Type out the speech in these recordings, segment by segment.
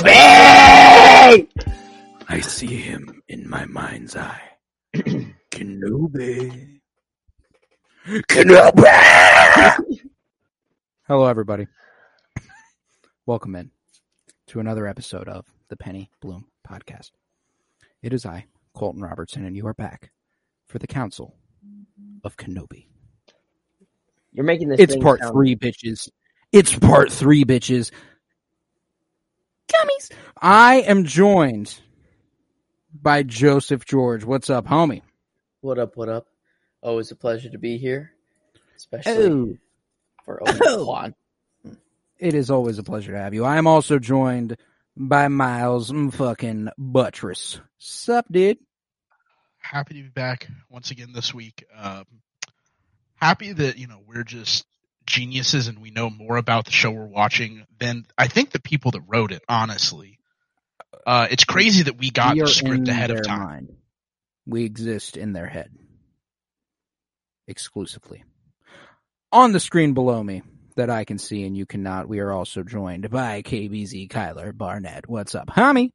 Kenobi! I see him in my mind's eye. Kenobi. Kenobi! Hello, everybody. Welcome in to another episode of the Penny Bloom Podcast. It is I, Colton Robertson, and you are back for the Council of Kenobi. You're making this. It's thing part sound- three, bitches. It's part three, bitches. Gummies. I am joined by Joseph George. What's up, homie? What up? What up? Always a pleasure to be here, especially Oh, for Obi Wan. it is always a pleasure to have you. I am also joined by Miles fucking Buttress. Sup, dude? happy to be back once again this week. Um, happy that you know we're just geniuses and we know more about the show we're watching than I think the people that wrote it. Honestly, uh, it's crazy that we got we the script ahead of time. mind. We exist in their head exclusively. On the screen below me that I can see and you cannot, we are also joined by KBZ Kyler Barnett. What's up, homie?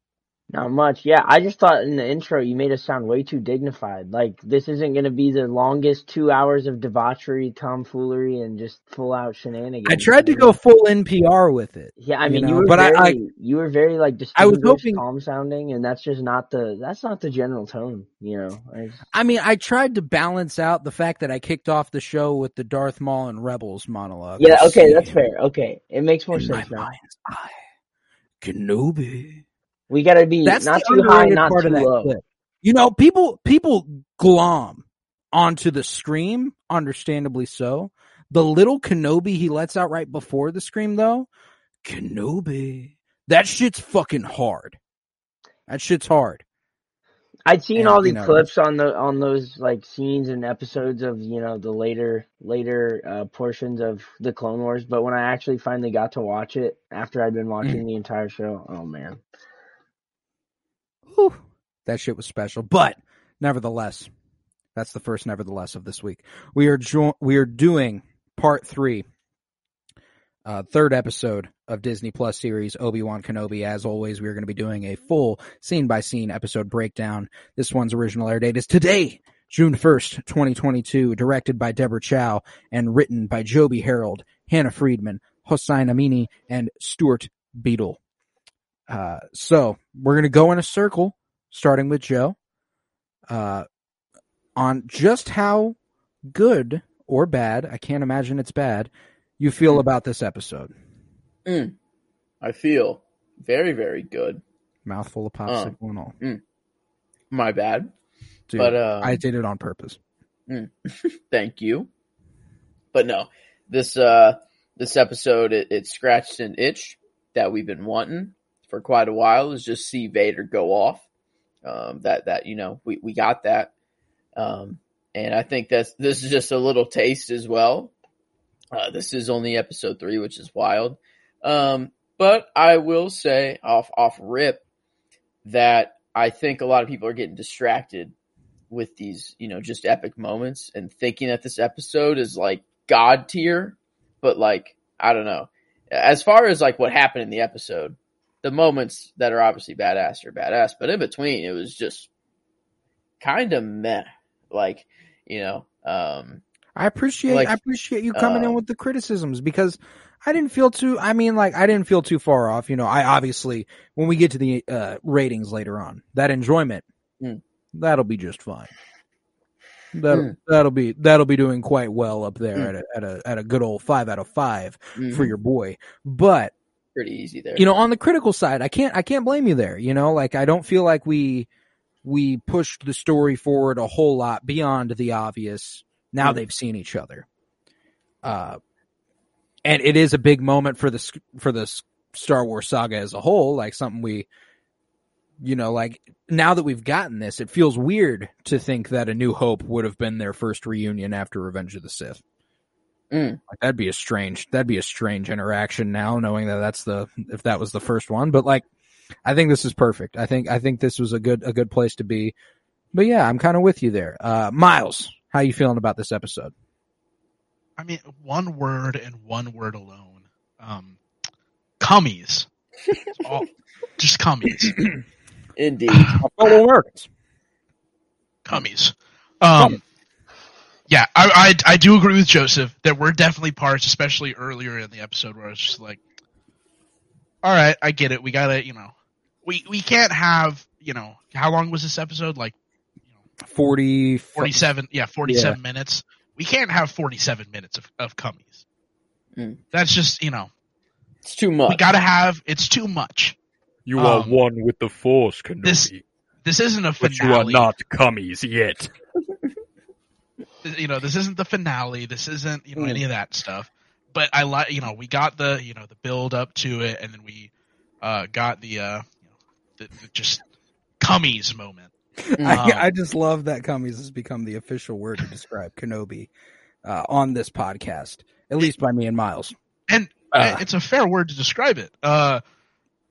Not much. Yeah, I just thought in the intro you made us sound way too dignified. Like this isn't going to be the longest two hours of debauchery, tomfoolery, and just full out shenanigans. I tried to go full NPR with it. Yeah, I mean, you, know, were but very, I- you were very like I was hoping- calm sounding, and that's just not the that's not the general tone. You know, I just- I mean, I tried to balance out the fact that I kicked off the show with the Darth Maul and Rebels monologue. yeah, okay, that's fair. Okay, it makes more In sense now. Kenobi. We got to be That's not the too high, not part too of that low. clip. You know, people people glom onto the scream, understandably so. The little Kenobi he lets out right before the scream, though, Kenobi, that shit's fucking hard. That shit's hard. I'd seen And, all the you know, clips on the on those like scenes and episodes of you know the later later uh, portions of the Clone Wars, but when I actually finally got to watch it after I'd been watching Mm. the entire show, oh man, Whew, that shit was special. But nevertheless, that's the first nevertheless of this week. We are jo- we are doing part three, uh, third episode of Disney Plus series Obi Wan Kenobi. As always, we are going to be doing a full scene by scene episode breakdown. This one's original air date is today, June first, twenty twenty two. Directed by Deborah Chow and written by Joby Harold, Hannah Friedman, Hossein Amini, and Stuart Beattie. Uh, so we're going to go in a circle, starting with Joe, uh, on just how good or bad, I can't imagine it's bad, you feel about this episode. Mm. I feel very, very good. Mouthful of Oh. popsicle and all. My bad. Dude, but, um, I did it on purpose. Thank you. But no, this uh this episode it, it scratched an itch that we've been wanting for quite a while is just see Vader go off. Um that that you know, we, we got that. Um and I think that's this is just a little taste as well. Uh this is only episode three, which is wild. Um but I will say off off rip that I think a lot of people are getting distracted with these, you know, just epic moments and thinking that this episode is like god tier, but like, I don't know. As far as like what happened in the episode, the moments that are obviously badass are badass, but in between it was just kind of meh. Like, you know, um, I appreciate like, I appreciate you coming in um, with the criticisms because I didn't feel too I mean like I didn't feel too far off. You know, I obviously when we get to the uh ratings later on, that enjoyment Mm. that'll be just fine. That'll Mm. that'll be that'll be doing quite well up there Mm. at a at a at a good old five out of 5 for mhm, your boy. But pretty easy there. you know, on the critical side, I can't I can't blame you there. You know, like I don't feel like we we pushed the story forward a whole lot beyond the obvious. Now Mhm. they've seen each other. Uh, and it is a big moment for the for the Star Wars saga as a whole, like something we you know, like now that we've gotten this, it feels weird to think that A New Hope would have been their first reunion after Revenge of the Sith. Mm. Like that'd be a strange, that'd be a strange interaction now, knowing that that's the if that was the first one. But like, I think this is perfect. I think I think this was a good a good place to be. But yeah, I'm kind of with you there. Uh, Miles, how you feeling about this episode? I mean, one word and one word alone. Um, cummies. All, just cummies. Indeed. Fellow Americans. Cummies. Um, yeah, I, I I do agree with Joseph. There were definitely parts, especially earlier in the episode, where I was just like, "All right, I get it. We gotta, you know, we we can't have, you know, how long was this episode? Like Forty. forty-seven? Yeah, forty-seven minutes. We can't have forty-seven minutes of of cummies. Mm. That's just, you know, It's too much. we gotta have. It's too much. You Um, are one with the Force, Kenobi, this This isn't a finale. but you are not cummies yet. you know, this isn't the finale. This isn't, you know, Mm. any of that stuff. But I like, you know, we got the, you know, the build up to it, and then we uh, got the, uh, you know, the, the just cummies moment. I, Um, I just love that Cummies has become the official word to describe Kenobi uh, on this podcast, at least by me and Miles. and Uh. it's a fair word to describe it. Uh,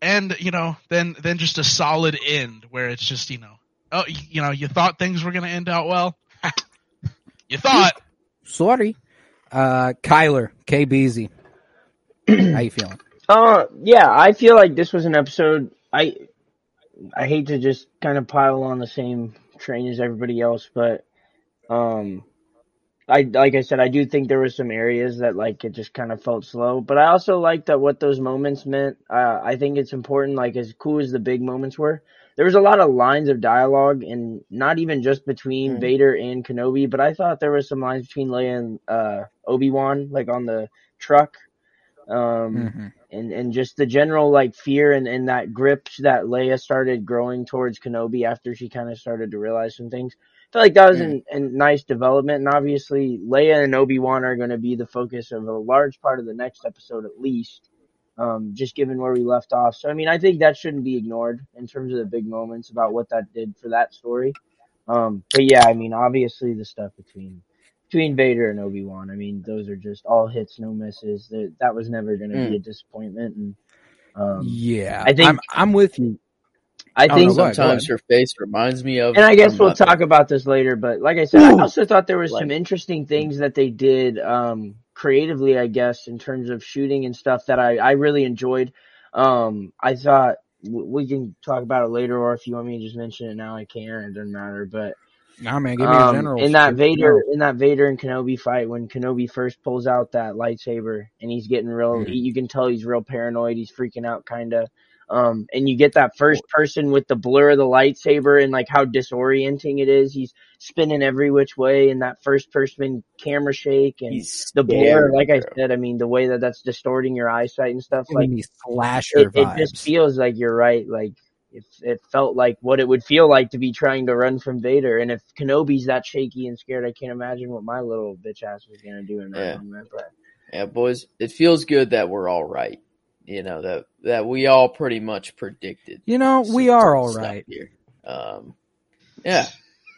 and you know, then then just a solid end where it's just, you know, oh, you know, you thought things were going to end out well. you thought. Sorry, uh, Kyler K Beasy, how you feeling? Uh, yeah, I feel like this was an episode. I I hate to just kind of pile on the same train as everybody else, but um, I like I said, I do think there were some areas that like it just kind of felt slow. But I also like that what those moments meant. Uh, I think it's important. Like as cool as the big moments were, there was a lot of lines of dialogue, and not even just between Mm. Vader and Kenobi, but I thought there was some lines between Leia and uh, Obi Wan, like on the truck. Um, Mhm. and and just the general like fear and, and that grip that Leia started growing towards Kenobi after she kind of started to realize some things. I feel like that was an, a nice development, and obviously Leia and Obi Wan are going to be the focus of a large part of the next episode at least. Um, just given where we left off, so I mean, I think that shouldn't be ignored in terms of the big moments about what that did for that story. Um, but yeah, I mean, obviously the stuff between between Vader and Obi Wan. I mean, those are just all hits, no misses. That that was never going to be a disappointment. And um, yeah, I think- I'm, I'm with you. I Oh, think, no, go ahead, go Sometimes her face reminds me of. and I guess we'll talk about this later. But like I said, I also thought there was Like- some interesting things that they did um, creatively. I guess in terms of shooting and stuff that I I really enjoyed. Um, I thought we can talk about it later, or if you want me to just mention it now, I can. It doesn't matter, but. Nah, man, give me a Um, general. in that Give me a Vader general. in that Vader and Kenobi fight when Kenobi first pulls out that lightsaber and he's getting real Mhm. he, you can tell he's real paranoid he's freaking out kind of um and you get that first person with the blur of the lightsaber and like how disorienting it is he's spinning every which way and that first person camera shake and He's the blur like I said I mean the way that that's distorting your eyesight and stuff like slasher it, it just feels like you're right. Like it, it felt like what it would feel like to be trying to run from Vader. And if Kenobi's that shaky and scared, I can't imagine what my little bitch ass was gonna do in that Yeah. moment. But Yeah, boys, it feels good that we're all right. You know that that we all pretty much predicted. you know, we are all right. here. Um, yeah,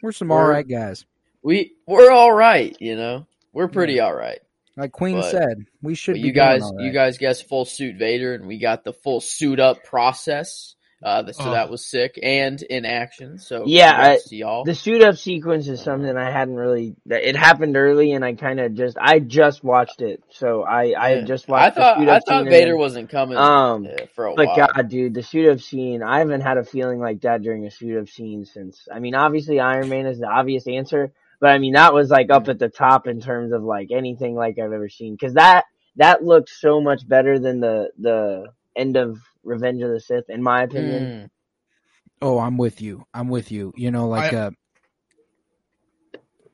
We're some We're- all right guys. we we're all right. You know, we're pretty all right. Like Queen But- said, we should be you guys, you guys guessed full suit Vader, and we got the full suit up process. Uh, so Oh. that was sick and in action. So Yeah, y'all. the suit up sequence is something I hadn't really. It happened early, and I kind of just I just watched it, so I I Yeah. just I watched thought the I up thought scene. Vader and wasn't coming Um, uh, for a But while. God, dude, the suit up scene, I haven't had a feeling like that during a suit up scene since, I mean, obviously Iron Man is the obvious answer, but I mean, that was like up at the top in terms of like anything like I've ever seen. Cause that, that looked so much better than the, the end of Revenge of the Sith, in my opinion. Mm. Oh, I'm with you. I'm with you. You know, like I- uh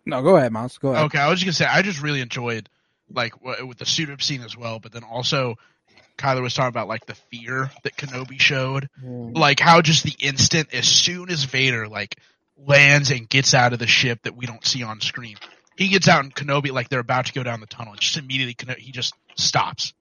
No, go ahead, Miles. Go ahead. Okay, I was just gonna say I just really enjoyed like w- with the suit up scene as well, but then also Kyler was talking about like the fear that Kenobi showed, Mm. like how just the instant as soon as Vader like lands and gets out of the ship that we don't see on screen. He gets out and Kenobi like they're about to go down the tunnel, and just immediately Keno- he just stops.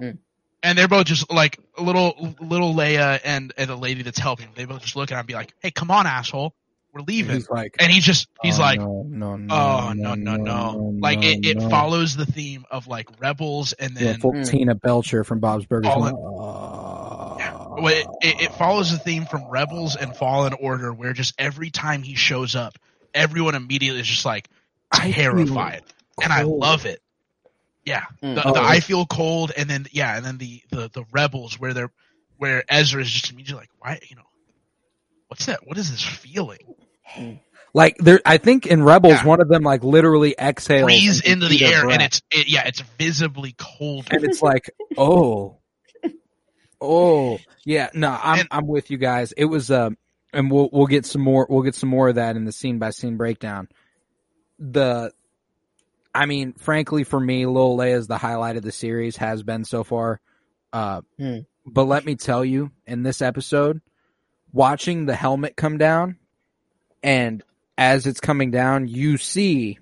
Mm. And they're both just like little little Leia and and the lady that's helping. They both just look at him and be like, "Hey, come on, asshole, we're leaving." He's like, and he just he's "Oh, like, no, no, no, "Oh no no no!" Like it, it no. follows the theme of like rebels, and Yeah, then Mm. Tina Belcher from Bob's Burgers. It- "Oh." Well, it, it, it follows the theme from Rebels and Fallen Order, where just every time he shows up, everyone immediately is just like I terrified, and I love it. Yeah, Mm. the, Oh, the I feel cold, and then yeah, and then the the the Rebels where they're where Ezra is just immediately like, why, you know, what's that? What is this feeling? Like there, I think in Rebels, Yeah. one of them like literally exhales Breeze and you into the see their air, and it's it, yeah, it's visibly cold. and it's like, oh, oh, yeah. No, I'm And- I'm with you guys. It was um, and we'll we'll get some more we'll get some more of that in the scene by scene breakdown. The, I mean, frankly, for me, Lil Leia is the highlight of the series has been so far. Uh, Hmm. but let me tell you, in this episode, watching the helmet come down, and as it's coming down, you see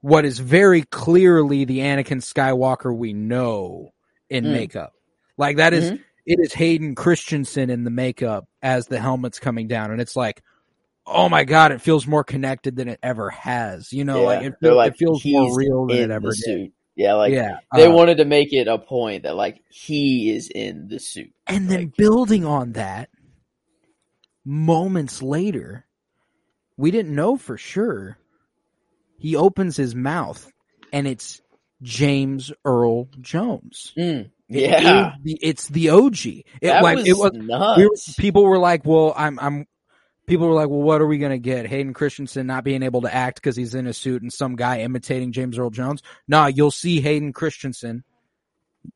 what is very clearly the Anakin Skywalker we know in Mm. makeup. Like that is- Mhm. it is Hayden Christensen in the makeup as the helmet's coming down, and it's like, oh my god, it feels more connected than it ever has. You know, Yeah, like it, feel, like, it feels more real than it ever did. Yeah, like yeah, they uh, wanted to make it a point that like he is in the suit. And then Like- building on that, moments later, we didn't know for sure. He opens his mouth and it's James Earl Jones. Mm, yeah, is the- it's the OG. It, that like was, it was. nuts. We were, people were like, "Well, I'm, I'm." People were like, "Well, what are we gonna get? Hayden Christensen not being able to act because he's in a suit and some guy imitating James Earl Jones." Nah, you'll see Hayden Christensen.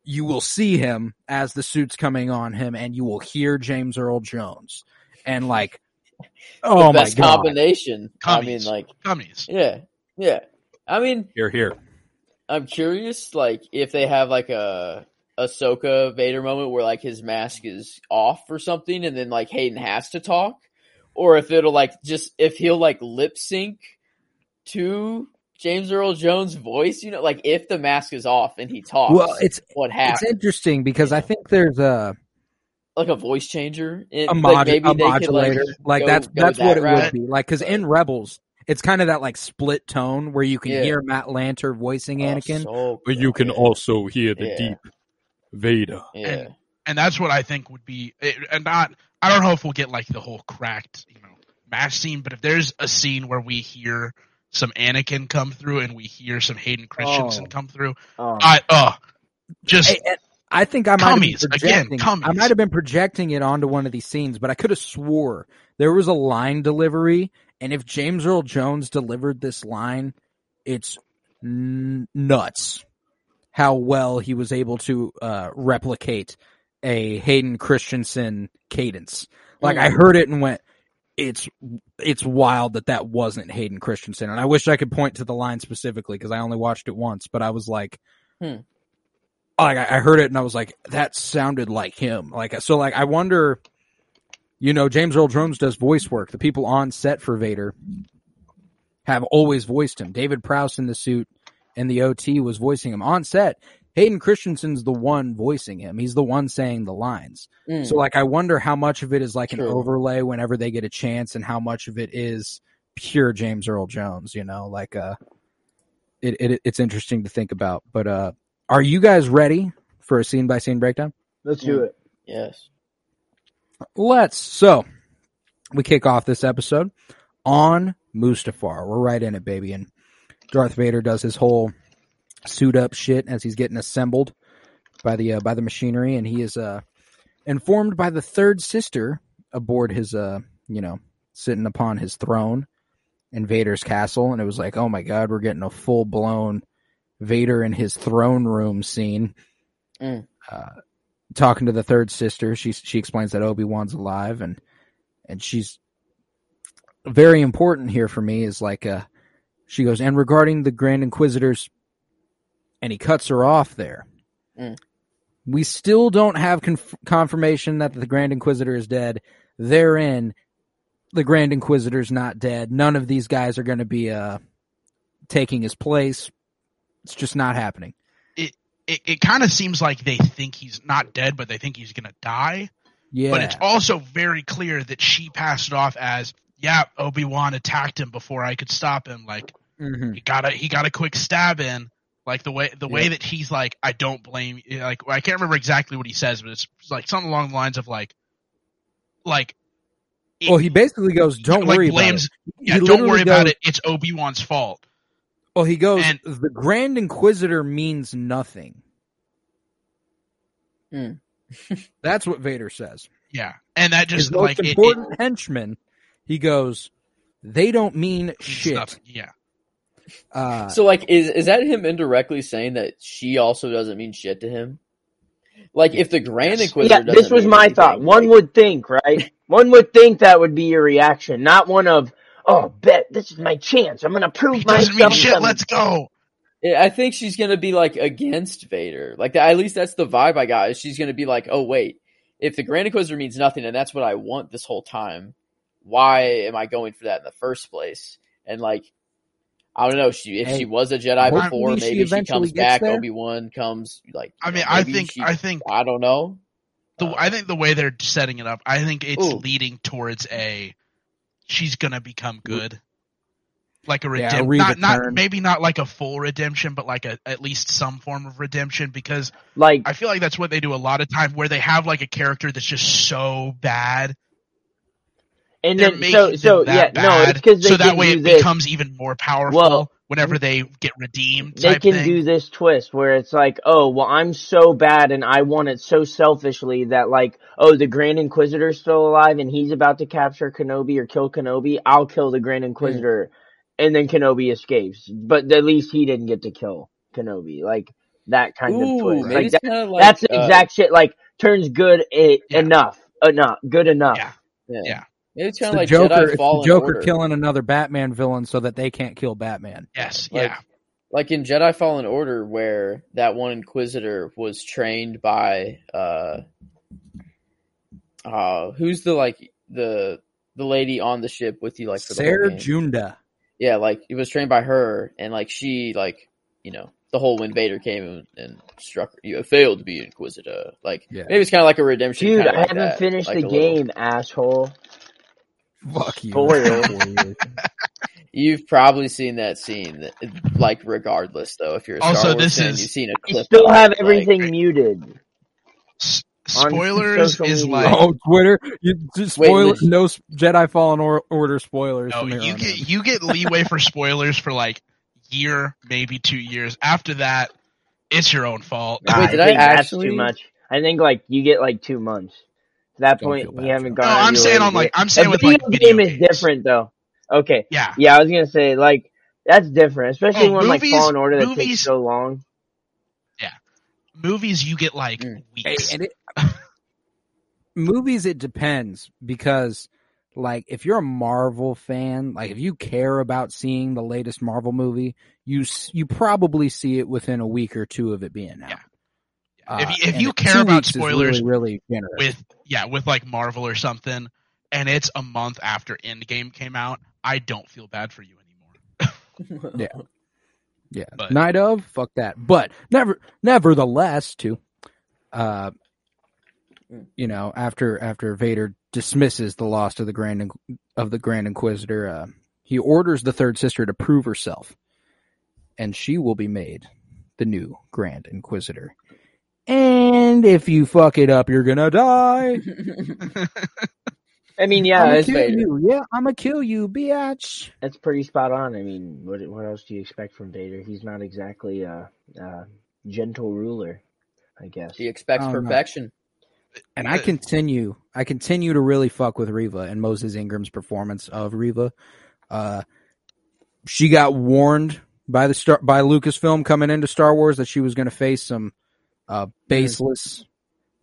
You will see him as the suit's coming on him, and you will hear James Earl Jones, and like, oh the my best god, combination. I mean, like, Gummies. yeah, yeah. I mean, Here, here. I'm curious, like, if they have like a Ahsoka Vader moment where like his mask is off or something, and then like Hayden has to talk, or if it'll like just if he'll like lip sync to James Earl Jones' voice, you know, like if the mask is off and he talks, well, it's what happens. it's interesting because I think there's a like a voice changer, and, a, like, mod- maybe a they could, modulator. like, Like, go- that's go that's that what it route. would be. Like because in Rebels, it's kind of that like split tone where you can Yeah. hear Matt Lanter voicing Oh, Anakin. so But you can also hear the Yeah. deep Vader. yeah. and that's what I think would be, and not. I don't know if we'll get like the whole cracked, you know, match scene, but if there's a scene where we hear some Anakin come through and we hear some Hayden Christensen Oh. come through, Oh. I uh just Hey, and I think I might have been Cummies, again, projecting. I might have been projecting it onto one of these scenes, but I could have swore there was a line delivery, and if James Earl Jones delivered this line, it's n- nuts how well he was able to uh, replicate a Hayden Christensen cadence. Like I heard it and went, it's it's wild that that wasn't Hayden Christensen, and I wish I could point to the line specifically because I only watched it once, but I was like, Hmm. like I I heard it and I was like, that sounded like him. Like so, like I wonder, you know, James Earl Jones does voice work. The people on set for Vader have always voiced him. David Prowse in the suit and the OT was voicing him on set. Hayden Christensen's the one voicing him. He's the one saying the lines. Mm. So like I wonder how much of it is like an overlay whenever they get a chance and how much of it is pure James Earl Jones, you know, like uh it, it it's interesting to think about. But uh are you guys ready for a scene by scene breakdown? Let's do it. yes. Let's. So we kick off this episode on Mustafar. We're right in it, baby. And Darth Vader does his whole suit up shit as he's getting assembled by the uh, by the machinery, and he is uh informed by the third sister aboard his uh you know sitting upon his throne in Vader's castle, and it was like, oh my god, we're getting a full blown Vader in his throne room scene. Mm. Uh, talking to the third sister, she she explains that Obi Wan's alive, and and she's very important here for me. Is like uh, she goes, and regarding the Grand Inquisitors, and he cuts her off there. Mm. We still don't have conf- confirmation that the Grand Inquisitor is dead. Therein, the Grand Inquisitor's not dead. None of these guys are going to be uh taking his place. It's just not happening. it, it kind of seems like they think he's not dead, but they think he's gonna die. Yeah, But it's also very clear that she passed it off as, yeah, Obi Wan attacked him before I could stop him. Like Mhm. he got a he got a quick stab in. Like the way the way that he's like, I don't blame. Like I can't remember exactly what he says, but it's like something along the lines of like, like. it- Well, he basically goes, "Don't like worry blames, about it." Yeah, don't literally worry about it. It's Obi Wan's fault. Well, he goes, And- "The Grand Inquisitor means nothing." Hmm. That's what Vader says. Yeah, and that His just most like it- it, important henchman, he goes, "They don't mean shit." nothing. Yeah, Uh, So like, is is that him indirectly saying that she also doesn't mean shit to him? Like, if the Grand Yes. Inquisitor, Yeah, this doesn't was mean my anything, thought. One like- would think, right? One would think that would be your reaction, not one of, "Oh, bet this is my chance. I'm gonna prove he doesn't mean myself." shit. some-" Let's go. I think she's gonna be like against Vader. Like, at least that's the vibe I got. Is she's gonna be like, oh wait, if the Grand Inquisitor means nothing, and that's what I want this whole time, why am I going for that in the first place? And like, I don't know. She if Hey, she was a Jedi hopefully before, she maybe she, eventually comes back. Obi Wan comes. Like, I mean, know, I think she- I think I don't know. the Uh, I think the way they're setting it up, I think it's Ooh. leading towards a she's gonna become good, like a redemption. a not not maybe not like a full redemption, but like a at least some form of redemption. Because Like, I feel like that's what they do a lot of time, where they have like a character that's just so bad. And They're then making so them so yeah, that no, it's because so that way it this. becomes even more powerful Well, whenever they get redeemed. they can thing. do this twist where it's like, oh, well, I'm so bad and I want it so selfishly that like, oh, the Grand Inquisitor's still alive and he's about to capture Kenobi or kill Kenobi. I'll kill the Grand Inquisitor, and then Kenobi escapes. But at least he didn't get to kill Kenobi. Like that kind Ooh, of twist. Like that, kinda like, that's the uh, exact shit. Like turns good i- Yeah. enough, enough, good enough. Yeah. Yeah. Yeah. Maybe it's it's kind of like Joker, Jedi Fallen Joker Order. killing another Batman villain so that they can't kill Batman. Yes. Like- yeah. like in Jedi Fallen Order, where that one Inquisitor was trained by uh, uh, who's the like the the lady on the ship with you, like for the whole Cere? Junda. Yeah, like it was trained by her, and like she, like you know, the whole when Vader came and, and struck her, you failed to be Inquisitor. Like Yeah. maybe it's kind of like a redemption. Dude, I like haven't that, finished like the a little- game, asshole. Fuck you. Spoiled. You've probably seen that scene, like regardless though. If you're a Star Also, Wars this fan, is- you've seen a clip. still of it, have like- everything muted. S- spoilers is media. like Oh, Twitter! You just Wait, spoil listen. no Jedi Fallen or- Order spoilers. No, you get in. you get leeway for spoilers for like year, maybe two years. After that, it's your own fault. Wait, I did I think actually- too much. I think like you get like two months. At that Don't point, we haven't gone. No, I'm saying way on like I'm saying a with video like video game is different though. Okay, Yeah, yeah, I was gonna say like that's different, especially Oh, when movies- like Fallen Order that movies- takes so long. Yeah, movies you get like Mm. Hey, weeks. and it, movies, it depends because, like, if you're a Marvel fan, like if you care about seeing the latest Marvel movie, you you probably see it within a week or two of it being out. Yeah. Uh, if you, if you care about spoilers really, really generous. with yeah with like Marvel or something, and it's a month after Endgame came out, I don't feel bad for you anymore. Yeah, But- night of fuck that. But never, nevertheless, too, uh, you know, after after Vader dismisses the loss of the Grand of the Grand Inquisitor, uh, he orders the third sister to prove herself, and she will be made the new Grand Inquisitor. And if you fuck it up, you're gonna die. I mean, yeah, I'ma kill you. Yeah, I'ma kill you, bitch. that's pretty spot on. I mean, what what else do you expect from Vader? He's not exactly a, a gentle ruler, I guess. he expects Oh, no. perfection. And I continue, I continue to really fuck with Reva and Moses Ingram's performance of Reva. Uh, she got warned by the star by Lucasfilm coming into Star Wars that she was going to face some uh, baseless,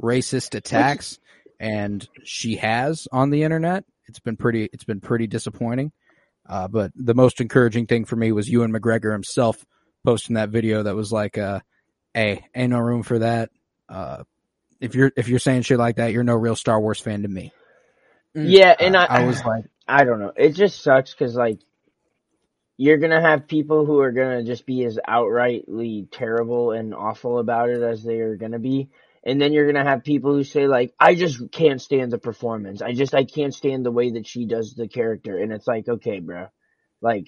racist attacks, and she has on the internet. It's been pretty, it's been pretty disappointing. Uh, but the most encouraging thing for me was Ewan McGregor himself posting that video that was like, uh, "Hey, ain't no room for that." Uh, if you're if you're saying shit like that, you're no real Star Wars fan to me. Yeah, and Uh, I, I was like, I don't know. It just sucks because like you're gonna have people who are gonna just be as outrightly terrible and awful about it as they are gonna be, and then you're gonna have people who say like, I just can't stand the performance. I just I can't stand the way that she does the character, and it's like, okay, bro, like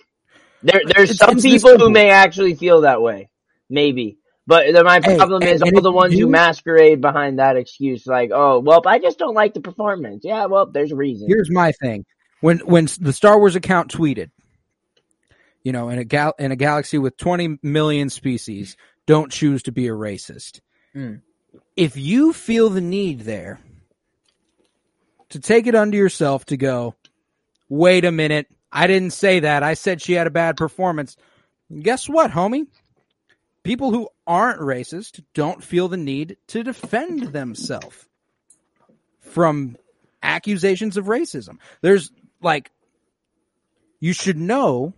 there there's It's- some it's people who may actually feel that way, maybe. But the- my problem and- is all the you ones who masquerade behind that excuse, like, oh, well, I just don't like the performance. Yeah, well, there's a reason. Here's my thing: when when the Star Wars account tweeted, you know, in a gal in a galaxy with 20 million species, don't choose to be a racist. Hmm. If you feel the need there to take it unto yourself to go, wait a minute, I didn't say that. I said she had a bad performance. Guess what, homie? People who aren't racist don't feel the need to defend themselves from accusations of racism. There's like, you should know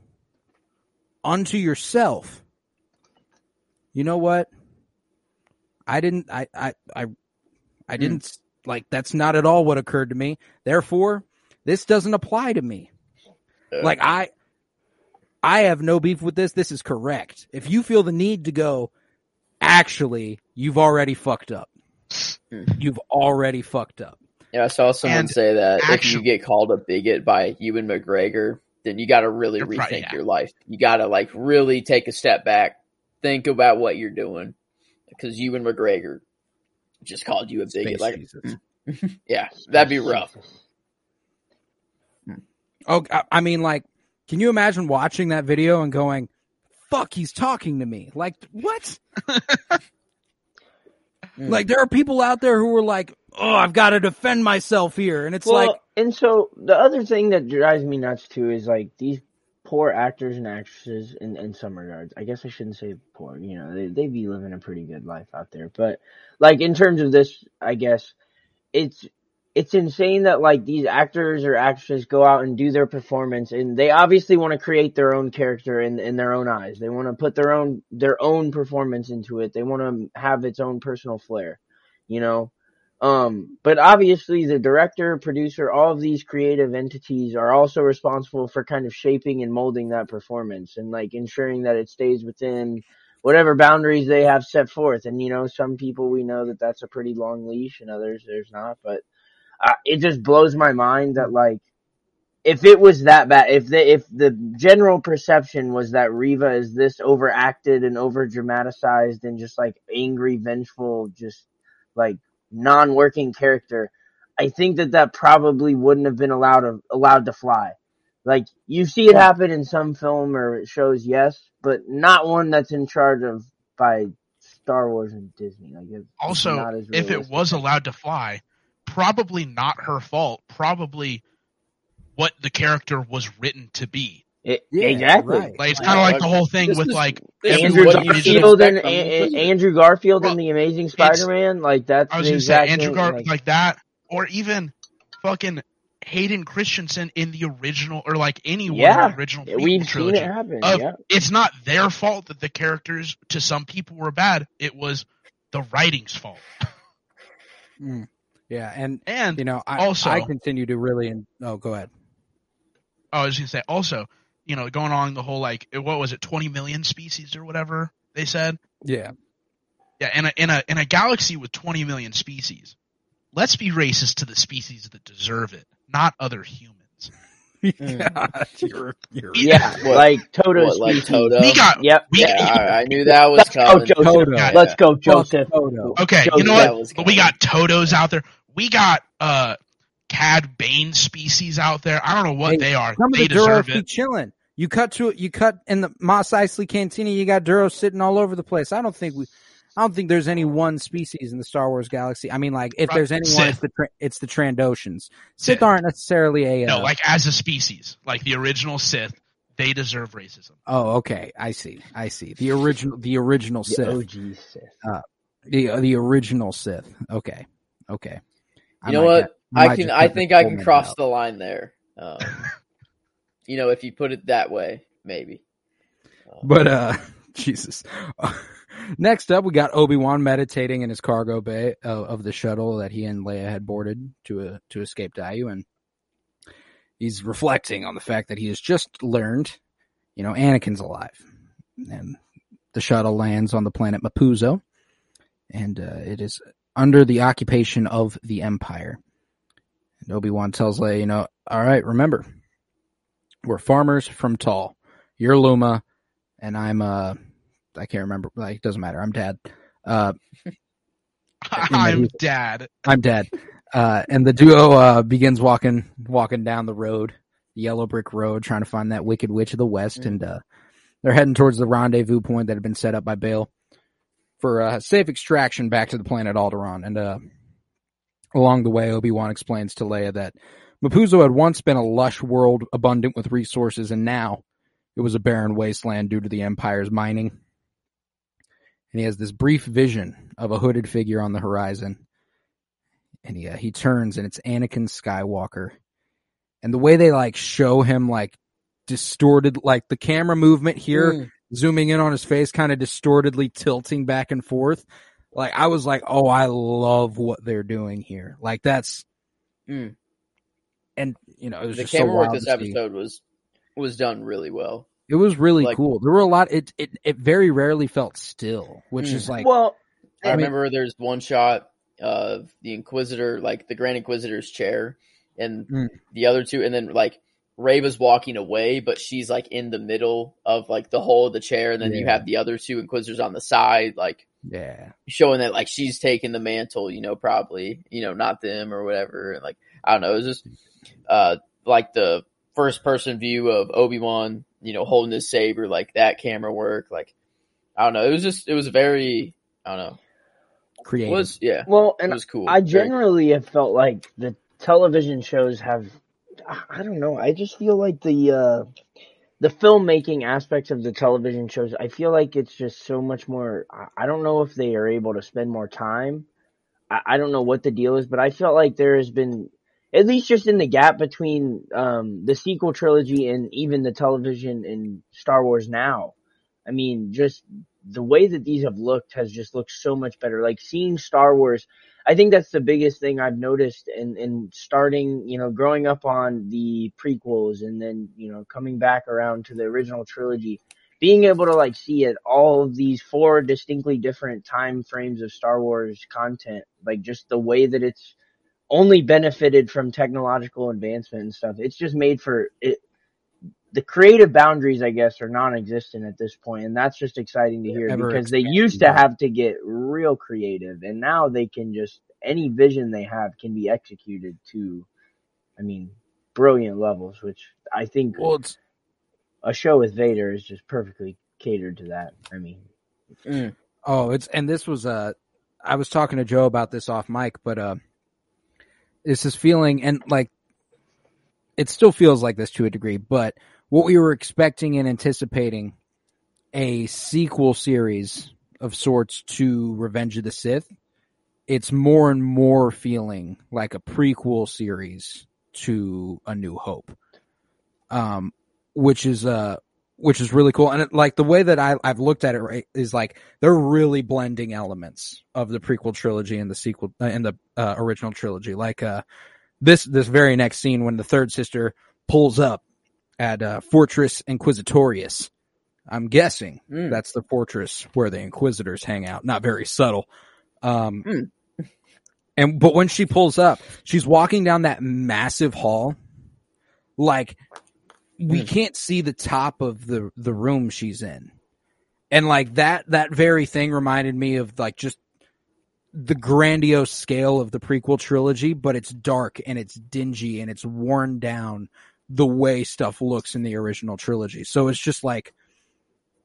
unto yourself. You know what? I didn't, I, I, I, I didn't, hmm. like, that's not at all what occurred to me. Therefore, this doesn't apply to me. Like, I, I have no beef with this. This is correct. If you feel the need to go, actually, you've already fucked up. Hmm. You've already fucked up. Yeah, I saw someone And say that if you get called a bigot by Ewan McGregor, then you got to really You're rethink right, yeah. your life. You got to like really take a step back, think about what you're doing, because Ewan McGregor just called you a bigot. Space Like, yeah, that'd be rough. Oh, I- I mean, like, can you imagine watching that video and going, "Fuck, he's talking to me"? Like, what? Mm. like, there are people out there who are like, "Oh, I've got to defend myself here," and it's well, like, and so the other thing that drives me nuts too is like these poor actors and actresses in, in some regards. I guess I shouldn't say poor, you know, they, they be living a pretty good life out there. But like in terms of this, I guess it's, it's insane that like these actors or actresses go out and do their performance and they obviously want to create their own character in, in their own eyes. They want to put their own, their own performance into it. They want to have its own personal flair, you know? Um, but obviously the director, producer, all of these creative entities are also responsible for kind of shaping and molding that performance and like ensuring that it stays within whatever boundaries they have set forth. And you know, some people we know that that's a pretty long leash and others there's not, but uh, it just blows my mind that like, if it was that bad, if the, if the general perception was that Reva is this overacted and over dramatized and just like angry, vengeful, just like non-working character, I think that that probably wouldn't have been allowed to, allowed to fly. Like you see it happen in some film or shows, yes, but not one that's in charge of by Star Wars and Disney. Like Also, if it was allowed to fly, probably not her fault. Probably what the character was written to be. It- Yeah, exactly. right. Like it's kind of like the whole thing This with is- like Andrew what you should Garfield and A- A- Andrew Garfield Well, and the Amazing Spider-Man, like that's I was the gonna say Andrew thing, Gar like- like that, or even fucking Hayden Christensen in the original, or like anyone Yeah, in the original prequel we've seen trilogy. it happen. of- yeah. It's not their fault that the characters to some people were bad. It was the writing's fault. mm, yeah, and And you know, I Also- I continue to really. En- oh, go ahead. oh, I was gonna say also, you know, going on the whole like what was it, twenty million species or whatever they said. Yeah, Yeah, in a in a in a galaxy with twenty million species, let's be racist to the species that deserve it, not other humans. yeah, you're, you're Yeah, What- like Toto What, like. Toto? We got Yep. we Yeah, I, I knew that was Let's go, coming. Joseph. Toto. Yeah. Let's go, Joseph. Photo. Okay, Joe you know what? But we got Totos out there. We got uh Cad Bane species out there. I don't know what Hey, they are. Some of They the Duros deserve be it. chilling. You cut to it. You cut in the Mos Eisley Cantina. You got Duros sitting all over the place. I don't think we. I don't think there's any one species in the Star Wars galaxy. I mean, like if Right, there's anyone, it's the tra- it's the Trandoshans. Sith. Sith aren't necessarily a. No, uh, like as a species, like the original Sith, they deserve racism. Oh, okay. I see. I see. The original. The original The Sith. OG Sith. The the original Sith. Okay. Okay. I You know what? get- I can. I think I can cross out. the line there. Um, you know, if you put it that way, maybe. Um, But uh Jesus. Next up, we got Obi Wan meditating in his cargo bay uh, of the shuttle that he and Leia had boarded to uh, to escape Daiyu, and he's reflecting on the fact that he has just learned, you know, Anakin's alive, and the shuttle lands on the planet Mapuzo, and uh, it is under the occupation of the Empire. And Obi Wan tells Leia, you know, all right, remember, we're farmers from Tall. You're Luma, and I'm uh, I can't remember. Like, doesn't matter. I'm Dad. Uh, I'm dad. I'm Dad. Uh, and the duo uh, begins walking walking down the road, the yellow brick road, trying to find that wicked witch of the west, Mm. and uh, they're heading towards the rendezvous point that had been set up by Bail for uh, safe extraction back to the planet Alderaan. And uh, along the way, Obi Wan explains to Leia that Mapuzo had once been a lush world abundant with resources, and now it was a barren wasteland due to the Empire's mining. And he has this brief vision of a hooded figure on the horizon and he uh, he turns and it's Anakin Skywalker, and the way they like show him like distorted, like the camera movement here, Mm. Zooming in on his face, kind of distortedly tilting back and forth. Like I was like, oh, I love what they're doing here. Like that's, Mm. and you know, it was The just so camera work this to see. episode was was done really well. It was really like- cool. There were a lot. It it it very rarely felt still, which Mm. is like well, I, I mean- remember there's one shot of the Inquisitor, like the Grand Inquisitor's chair, and Mm. the other two, and then like Reva's walking away, but she's like in the middle of like the hole of the chair, and then you have the other two Inquisitors on the side, like yeah, showing that like she's taking the mantle, you know, probably, you know, not them or whatever. And like I don't know, it was just uh like the first person view of Obi Wan, you know, holding his saber, like that camera work, like I don't know, it was just it was very I don't know. It creative. was yeah. well, and It and was cool. I Very- generally have felt like the television shows have I don't know, I just feel like the uh the filmmaking aspects of the television shows, I feel like it's just so much more I- don't know if they are able to spend more time. I, I don't know what the deal is, but I felt like there has been at least just in the gap between um the sequel trilogy and even the television in Star Wars now. I mean, just the way that these have looked has just looked so much better. Like seeing Star Wars, I think that's the biggest thing I've noticed in, in starting, you know, growing up on the prequels and then, you know, coming back around to the original trilogy, being able to like see it, all of these four distinctly different time frames of Star Wars content, like just the way that it's only benefited from technological advancement and stuff. It's just made for it. The creative boundaries, I guess, are non-existent at this point, and that's just exciting to hear Ever because they used to have to get real creative, and now they can just any vision they have can be executed to, I mean, brilliant levels. Which I think well, it's a show with Vader is just perfectly catered to that. I mean, Mm. Oh, it's and this was uh I was talking to Joe about this off mic, but uh it's this feeling and like it still feels like this to a degree, but what we were expecting and anticipating a sequel series of sorts to Revenge of the Sith, it's more and more feeling like a prequel series to A New Hope. Um which is uh which is really cool. And it, like the way that I, I've looked at it right is like they're really blending elements of the prequel trilogy and the sequel uh, and the uh, original trilogy. Like uh, this this very next scene when the third sister pulls up at uh, Fortress Inquisitorius. I'm guessing Mm. that's the fortress where the Inquisitors hang out. Not very subtle. Um, Hmm. and but when she pulls up, she's walking down that massive hall, like we Hmm. can't see the top of the the room she's in and like that that very thing reminded me of like just the grandiose scale of the prequel trilogy but it's dark and it's dingy and it's worn down the way stuff looks in the original trilogy so it's just like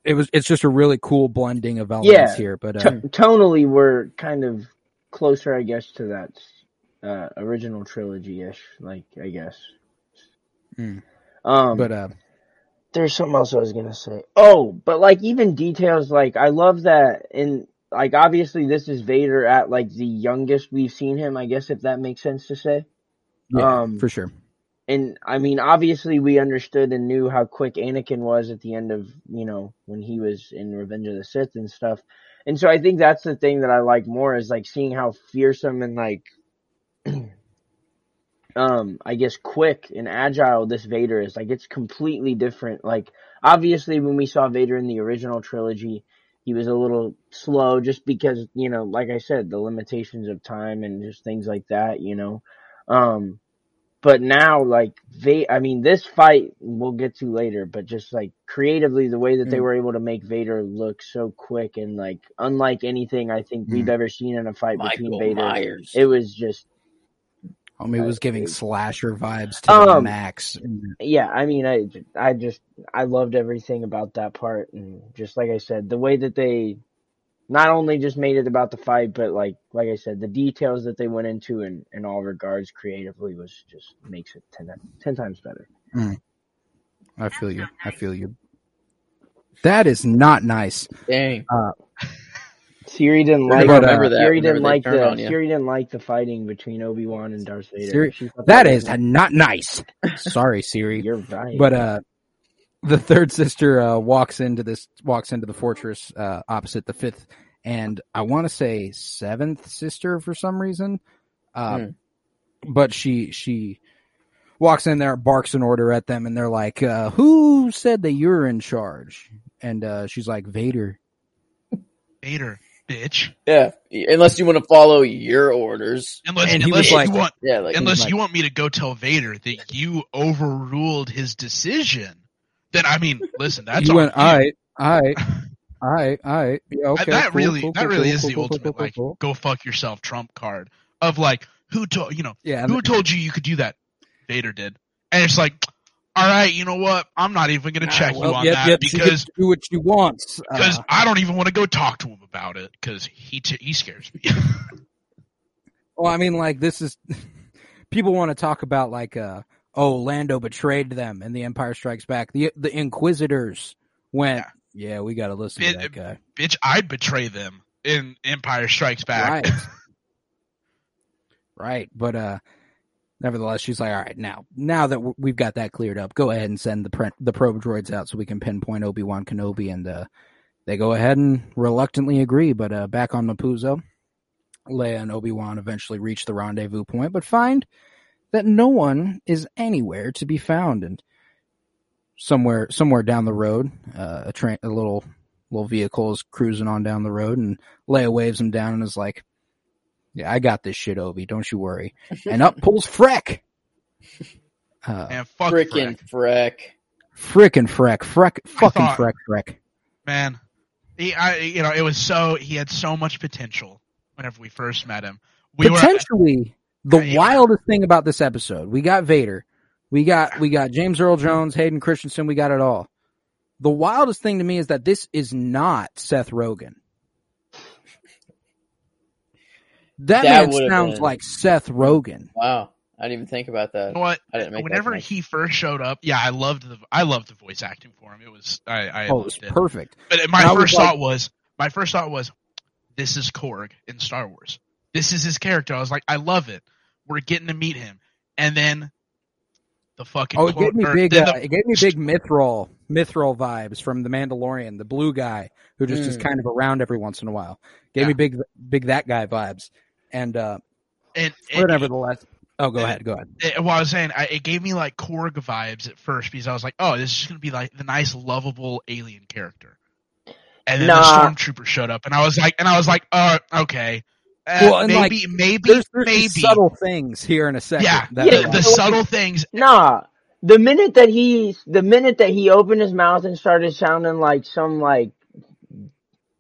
it was it's just a really cool blending of elements Yeah. here but uh, T- tonally, we're kind of closer, I guess, to that uh, original trilogy ish. Like, I guess. Mm. Um, but uh there's something else I was gonna say. Oh, but like even details like I love that in like obviously this is Vader at like the youngest we've seen him, I guess if that makes sense to say. yeah um, for sure And I mean obviously we understood and knew how quick Anakin was at the end of, you know, when he was in Revenge of the Sith and stuff. And so I think that's the thing that I like more is like seeing how fearsome and like um I guess quick and agile this Vader is. Like it's completely different. Like obviously when we saw Vader in the original trilogy, he was a little slow just because, you know, like I said, the limitations of time and just things like that, you know. Um but now like they I mean this fight we'll get to later, but just like creatively the way that they Mm. were able to make Vader look so quick and like unlike anything I think we've Mm. ever seen in a fight between Michael Vader. Myers. It was just I mean, it was Uh, giving it- slasher vibes to the Um, max. yeah, I mean, I, I just, I loved everything about that part. And just like I said, the way that they not only just made it about the fight, but like, like I said, the details that they went into in, in all regards creatively was just makes it 10, 10 times better. I feel you. I feel you. That is not nice. Dang. Cere didn't like gonna the- remember that Cere didn't they like the. Cere didn't like the fighting between Obi Wan and Darth Vader. Cere- That was- is not nice. Sorry, Cere. You're right. But uh, the third sister uh, walks into this walks into the fortress uh, opposite the fifth, and I want to say seventh sister for some reason. Uh, Hmm. But she she walks in there, barks an order at them, and they're like, uh, "Who said that you're in charge?" And uh, she's like, "Vader." Vader, bitch. Yeah. Unless you want to follow your orders. Unless, And unless was you like- want, Yeah, like unless like- you want me to go tell Vader that you overruled his decision, then I mean, listen, that's you went, you. "All right, all right, all right, all right, yeah, okay." that cool, really, cool, that cool, really is the ultimate like go fuck yourself Trump card of like who told you know Yeah, who told you you could do that? Vader did, and it's like, all right, you know what? I'm not even gonna check Ah, well, you on yep, that yep, because do what she wants. because Uh, I don't even want to go talk to him about it because he t- he scares me. Well, I mean, like this is people want to talk about like, uh, oh, Lando betrayed them in The Empire Strikes Back. The the Inquisitors went, yeah, we got to listen to that guy. Bitch, I'd betray them in Empire Strikes Back. Right, right. But uh, nevertheless, she's like, all right, now now that we've got that cleared up, go ahead and send the pre- the probe droids out so we can pinpoint Obi Wan Kenobi, and uh, they go ahead and reluctantly agree. But uh, back on Mapuzo. Leia and Obi Wan eventually reach the rendezvous point, but find that no one is anywhere to be found. And somewhere, somewhere down the road, uh, a train, a little, little vehicle is cruising on down the road, and Leia waves him down and is like, "Yeah, I got this shit, Obi. Don't you worry." and up pulls Freck. Uh, And fuck freaking Freck. Freck. frickin' Freck, Freck, fucking thought- Freck, Freck. man. He, I, you know, it was so he had so much potential whenever we first met him. We were potentially the Yeah. wildest thing about this episode. We got Vader, we got we got James Earl Jones, Hayden Christensen, we got it all. The wildest thing to me is that this is not Seth Rogen. That, That man sounds been- like Seth Rogen. Wow. I didn't even think about that. You know what? I didn't make Whenever connection. he first showed up, yeah, I loved the I loved the voice acting for him. It was I, I Oh, it was it. perfect. But my And I was first like- thought was my first thought was this is Korg in Star Wars. This is his character. I was like, I love it. We're getting to meet him, and then the fucking Oh, it gave me or big. then Uh, the- it gave me big Mythrol, Mythrol vibes from the Mandalorian, the blue guy who just is Mm. kind of around every once in a while. Gave me big, big that guy vibes. And uh, and, and but nevertheless, oh, go and- ahead, go ahead. it, well, I was saying I, it gave me like Korg vibes at first because I was like, oh, this is just gonna be like the nice, lovable alien character. And then Nah. the stormtrooper showed up, and I was like, and I was like, uh, okay, Uh, well, and, like, maybe, maybe, There's, there's maybe, subtle things here in a second. yeah, that the, the like- subtle things. Nah. The minute that he, the minute that he opened his mouth and started sounding like some like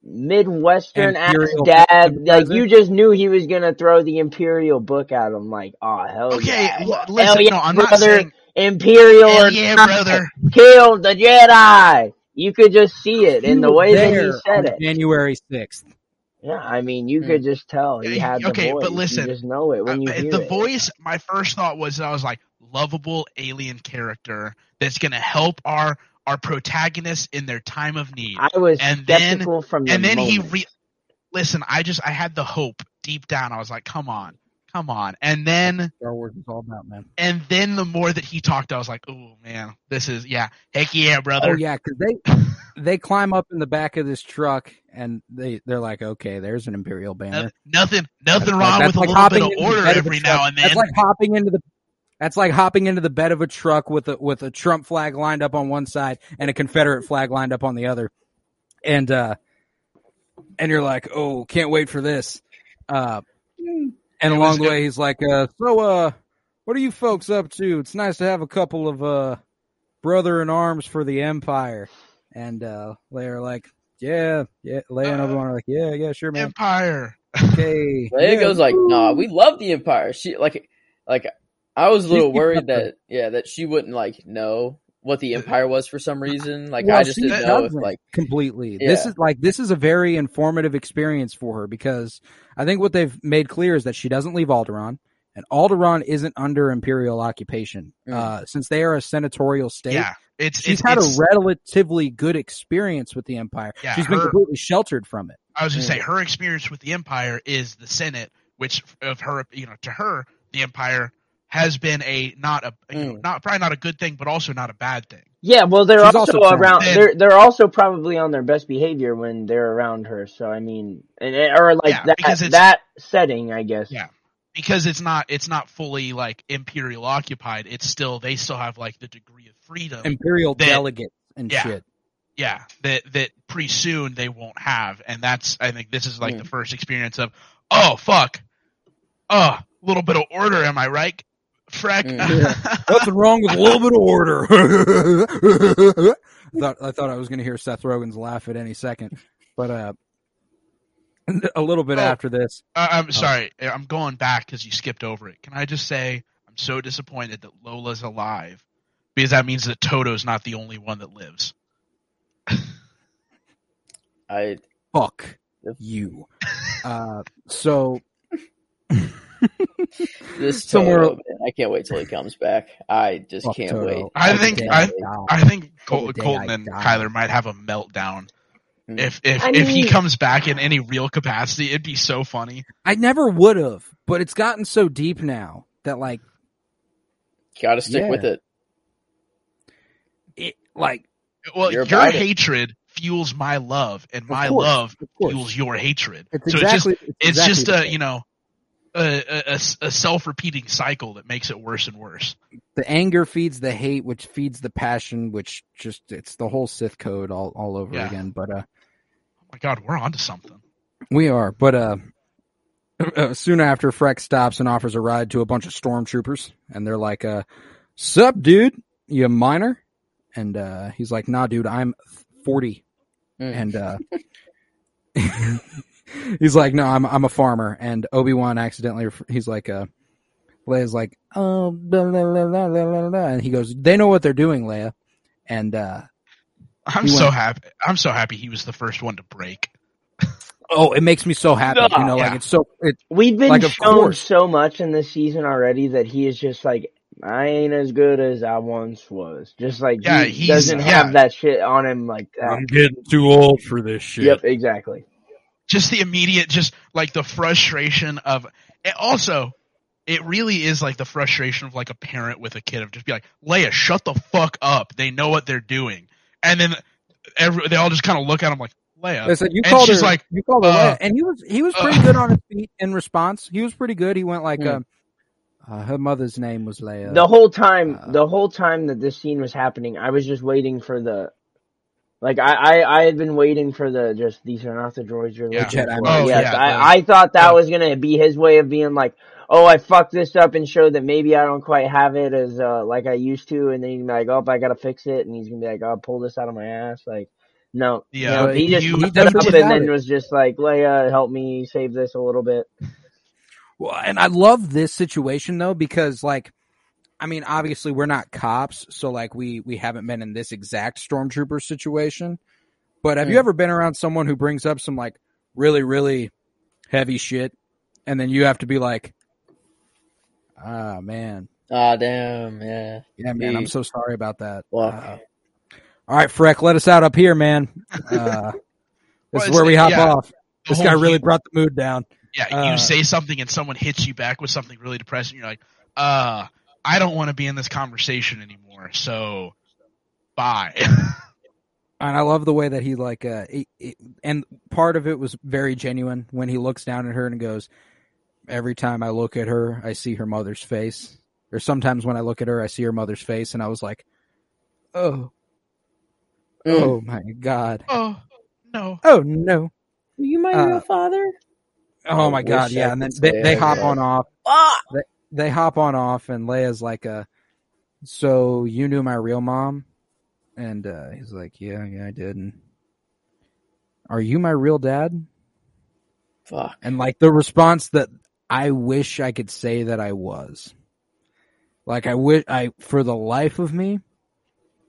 midwestern ass dad, like you just knew he was gonna throw the imperial book at him. Like, oh hell Okay, yeah, l- hell listen, yeah, no, I'm brother, not saying, imperial hell or yeah, not, brother. killed the Jedi. You could just see it in He the was way that he said on it. January sixth. Yeah, I mean, you could just tell he had the okay, voice. but listen, you just know it when you Uh, the it. voice, my first thought was I was like, lovable alien character that's gonna help our our protagonists in their time of need. I was and then- from the and then he re listen i just i had the hope deep down i was like come on come on and then Star Wars is all about man. and then the more that he talked i was like oh man this is yeah heck yeah brother Oh yeah, because they they climb up in the back of this truck and they they're like, okay, there's an Imperial banner. No- nothing nothing That's wrong like- with a little bit of order of every now and then That's like hopping into the That's like hopping into the bed of a truck with a with a Trump flag lined up on one side and a Confederate flag lined up on the other, and uh, and you're like, oh, can't wait for this. Uh, and It along was the good. way, he's like, uh, so uh, what are you folks up to? It's nice to have a couple of uh, brother in arms for the Empire. And uh, Leia are like, yeah, yeah. Leia and Obi Wan are like, yeah, yeah, sure, man. Empire. Okay. Leia yeah, goes like, woo." "Nah, we love the Empire." She like, like I was a little worried that yeah that she wouldn't like know what the Empire was for some reason. Like Well, I just didn't know if like completely. This is like this is a very informative experience for her because I think what they've made clear is that she doesn't leave Alderaan, and Alderaan isn't under imperial occupation. Mm. Uh, since they are a senatorial state, Yeah, it's she's it's, had it's, a relatively good experience with the Empire. Yeah, she's been completely sheltered from it. I was gonna Mm. say her experience with the Empire is the Senate, which of her, you know, to her, the Empire has been a not a you know, Mm. not probably not a good thing, but also not a bad thing. Yeah, well, they're She's also, also around. Trump. They're they're also probably on their best behavior when they're around her. So I mean, and or like Yeah, because that that setting, I guess. Yeah. Because it's not it's not fully like imperial occupied. It's still they still have like the degree of freedom. Imperial That- delegates and yeah. shit. yeah, that that pretty soon they won't have, and that's I think this is like Mm. the first experience of oh fuck, oh a little bit of order, am I right, Freck? Mm. Nothing wrong with a little bit of order. I thought I thought I was going to hear Seth Rogen's laugh at any second, but uh, a little bit Oh. after this, Uh, I'm sorry, I'm going back because you skipped over it. Can I just say I'm so disappointed that Lola's alive because that means that Toto's not the only one that lives. I fuck you. Uh, so this Somewhere- Toto, man, I can't wait till he comes back. I just Fuck can't Toto. wait. I think I. I think Col- Colton I and die. Kyler might have a meltdown Mm. if if I if he comes back in any real capacity. It'd be so funny. I never would have, but it's gotten so deep now that like Gotta stick Yeah. with it. it like Well, your about it. hatred fuels my love, and my course, love fuels your hatred. it's so exactly it's just it's exactly just the a you know a, a, a self repeating cycle that makes it worse and worse. the anger feeds the hate, which feeds the passion, which just it's the whole Sith code all all over Yeah. again. But uh, Oh my god, we're onto something. we are. But uh, uh, soon after, Freck stops and offers a ride to a bunch of stormtroopers, and they're like, uh, "Sup, dude? You a minor?" And uh, he's like, "Nah, dude, I'm 40." Mm. And uh, he's like, "No, I'm I'm a farmer." And Obi Wan accidentally, he's like, uh, Leia's like, "Oh," blah, blah, blah, blah, blah, blah, blah. and he goes, "They know what they're doing, Leia." And uh, I'm He so went- happy. I'm so happy he was the first one to break. oh, it makes me so happy. You know, like it's so it. We've been Like, shown course. so much in this season already that he is just like, I ain't as good as I once was. Just like Yeah, he doesn't yeah. have that shit on him like that. I'm getting too old for this shit. Yep, exactly. Just the immediate, just like the frustration of. It also, it really is like the frustration of like a parent with a kid of just be like, Leia, shut the fuck up. They know what they're doing, and then every, they all just kind of look at him like, Leia. They said you And called her. she's like, you called her, uh, Leia." and he was he was pretty uh, good on his feet in response. He was pretty good. He went like, Hmm. um, uh, her mother's name was Leia. The whole time, uh, the whole time that this scene was happening, I was just waiting for the, like I, I, I had been waiting for the just these are not the droids you're Yeah. looking Jedi for. Oh, yes, yeah, the- I, I thought that the- was gonna be his way of being like, oh, I fucked this up and show that maybe I don't quite have it as uh like I used to, and then he's like, oh, I gotta fix it, and he's gonna be like, oh, pull this out of my ass, like. No, Yeah, no, he just you- he he stepped up and then it. was just like, Leia, help me save this a little bit. Well, and I love this situation though because like I mean obviously we're not cops so like we we haven't been in this exact stormtrooper situation. But have you Mm. ever been around someone who brings up some like really really heavy shit and then you have to be like ah man. Ah, damn, yeah. Yeah, man, I'm so sorry about that. Well, Uh, all right, Freck, let us out up here, man. Uh, Well, this is where we hop yeah, off. This guy really brought the mood down. Yeah, Uh, you say something and someone hits you back with something really depressing. You're like, uh, I don't want to be in this conversation anymore. So, bye. And I love the way that he like, uh, it, it, and part of it was very genuine when he looks down at her and goes, "Every time I look at her, I see her mother's face." There's sometimes when I look at her, I see her mother's face, and I was like, "Oh, Mm. oh my god, Oh no. oh no, Are you my Uh, real father? oh my god, yeah." And then they, they hop was. on off. Ah! They hop on off, and Leia's like, "Uh, so you knew my real mom?" And uh, he's like, "Yeah, yeah, I did." And are you my real dad? Fuck. And like the response that I wish I could say that I was. Like I wish I for the life of me,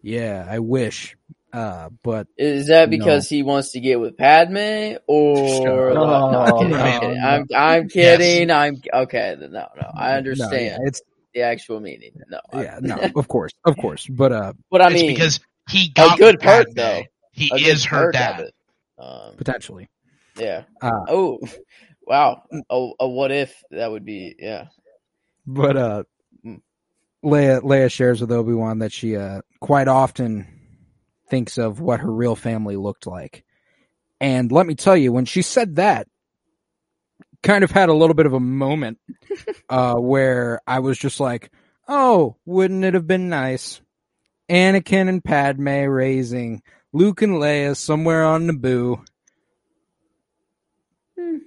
yeah, I wish. Uh but Is that No. because he wants to get with Padme, or Shut up. no? I'm kidding. No, I'm, kidding. no. I'm, I'm kidding. I'm okay. No, no, I no, understand yeah, it's the actual meaning. No, I- yeah, no, of course, of course. But uh but I it's mean, because he a got good with part Padme. though. He a is her dad. Um, potentially. yeah. Uh Oh, wow. A, a what if that would be? Yeah. but uh Mm. Leia Leia shares with Obi-Wan that she uh quite often thinks of what her real family looked like. And let me tell you, when she said that, kind of had a little bit of a moment uh where I was just like, "Oh, wouldn't it have been nice Anakin and Padme raising Luke and Leia somewhere on Naboo?"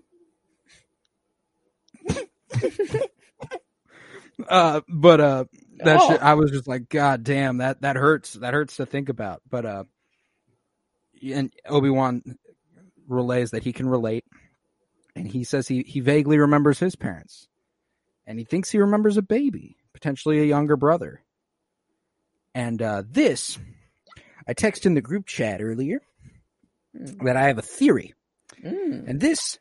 uh but uh that Oh. shit, I was just like, God damn, that that hurts. That hurts to think about. But uh, and Obi Wan relays that he can relate, and he says he he vaguely remembers his parents, and he thinks he remembers a baby, potentially a younger brother. And uh, this, I texted in the group chat earlier that I have a theory, Mm. and this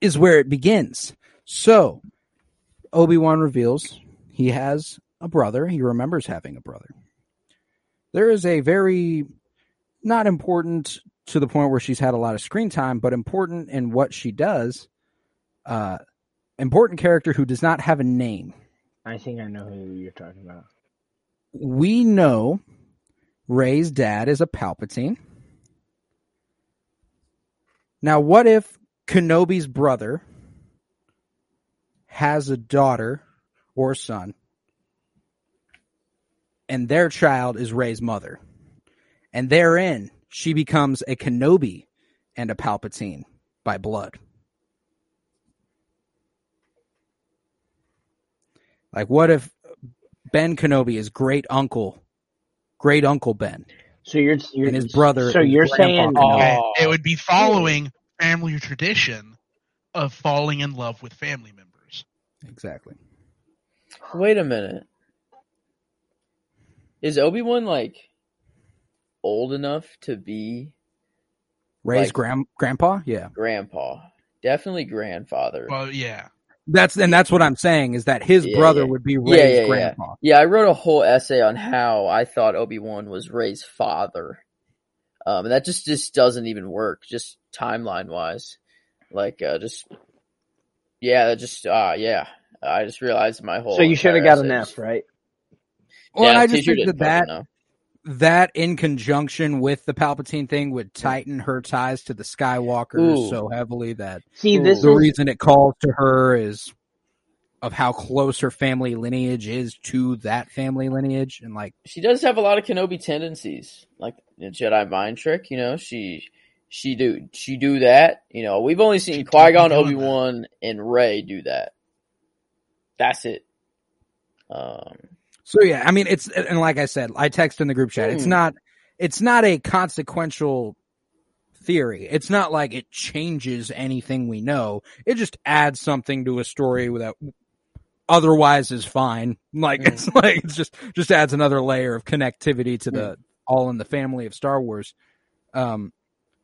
is where it begins. So, Obi Wan reveals he has a brother. He remembers having a brother. There is a very not important to the point where she's had a lot of screen time, but important in what she does. Uh, important character who does not have a name. I think I know who you're talking about. We know Rey's dad is a Palpatine. Now, what if Kenobi's brother has a daughter or son, and their child is Rey's mother, and therein she becomes a Kenobi and a Palpatine by blood? Like, what if Ben Kenobi is great uncle, great uncle Ben? So you're, you're And his brother So is you're saying Okay, Oh. it would be following family tradition of falling in love with family members. Exactly. Wait a minute. Is Obi Wan like old enough to be Rey's Like- grand grandpa, yeah. grandpa? Definitely grandfather. Well, yeah. That's and that's what I'm saying is that his Yeah, brother yeah. would be Rey's yeah, yeah. grandpa. Yeah, I wrote a whole essay on how I thought Obi Wan was Rey's father. Um, and that just just doesn't even work, just timeline wise. Like, uh, just yeah, that just uh, yeah. I just realized my whole. so you should have entire got an essay F, right? Well, Yeah, I just teacher think that that, know. that in conjunction with the Palpatine thing would tighten her ties to the Skywalkers Ooh. so heavily that See, Ooh. this the is reason it calls to her is of how close her family lineage is to that family lineage and like she does have a lot of Kenobi tendencies, like the Jedi mind trick. You know, she she do she do that. You know, we've only seen She do Qui Gon, Obi Wan, and Rey do that. That's it. Um, So yeah, I mean it's and like I said, I text in the group chat. It's Hmm. not it's not a consequential theory. It's not like it changes anything we know. It just adds something to a story that otherwise is fine. Like Hmm. it's like it's just just adds another layer of connectivity to the all in the family of Star Wars. Um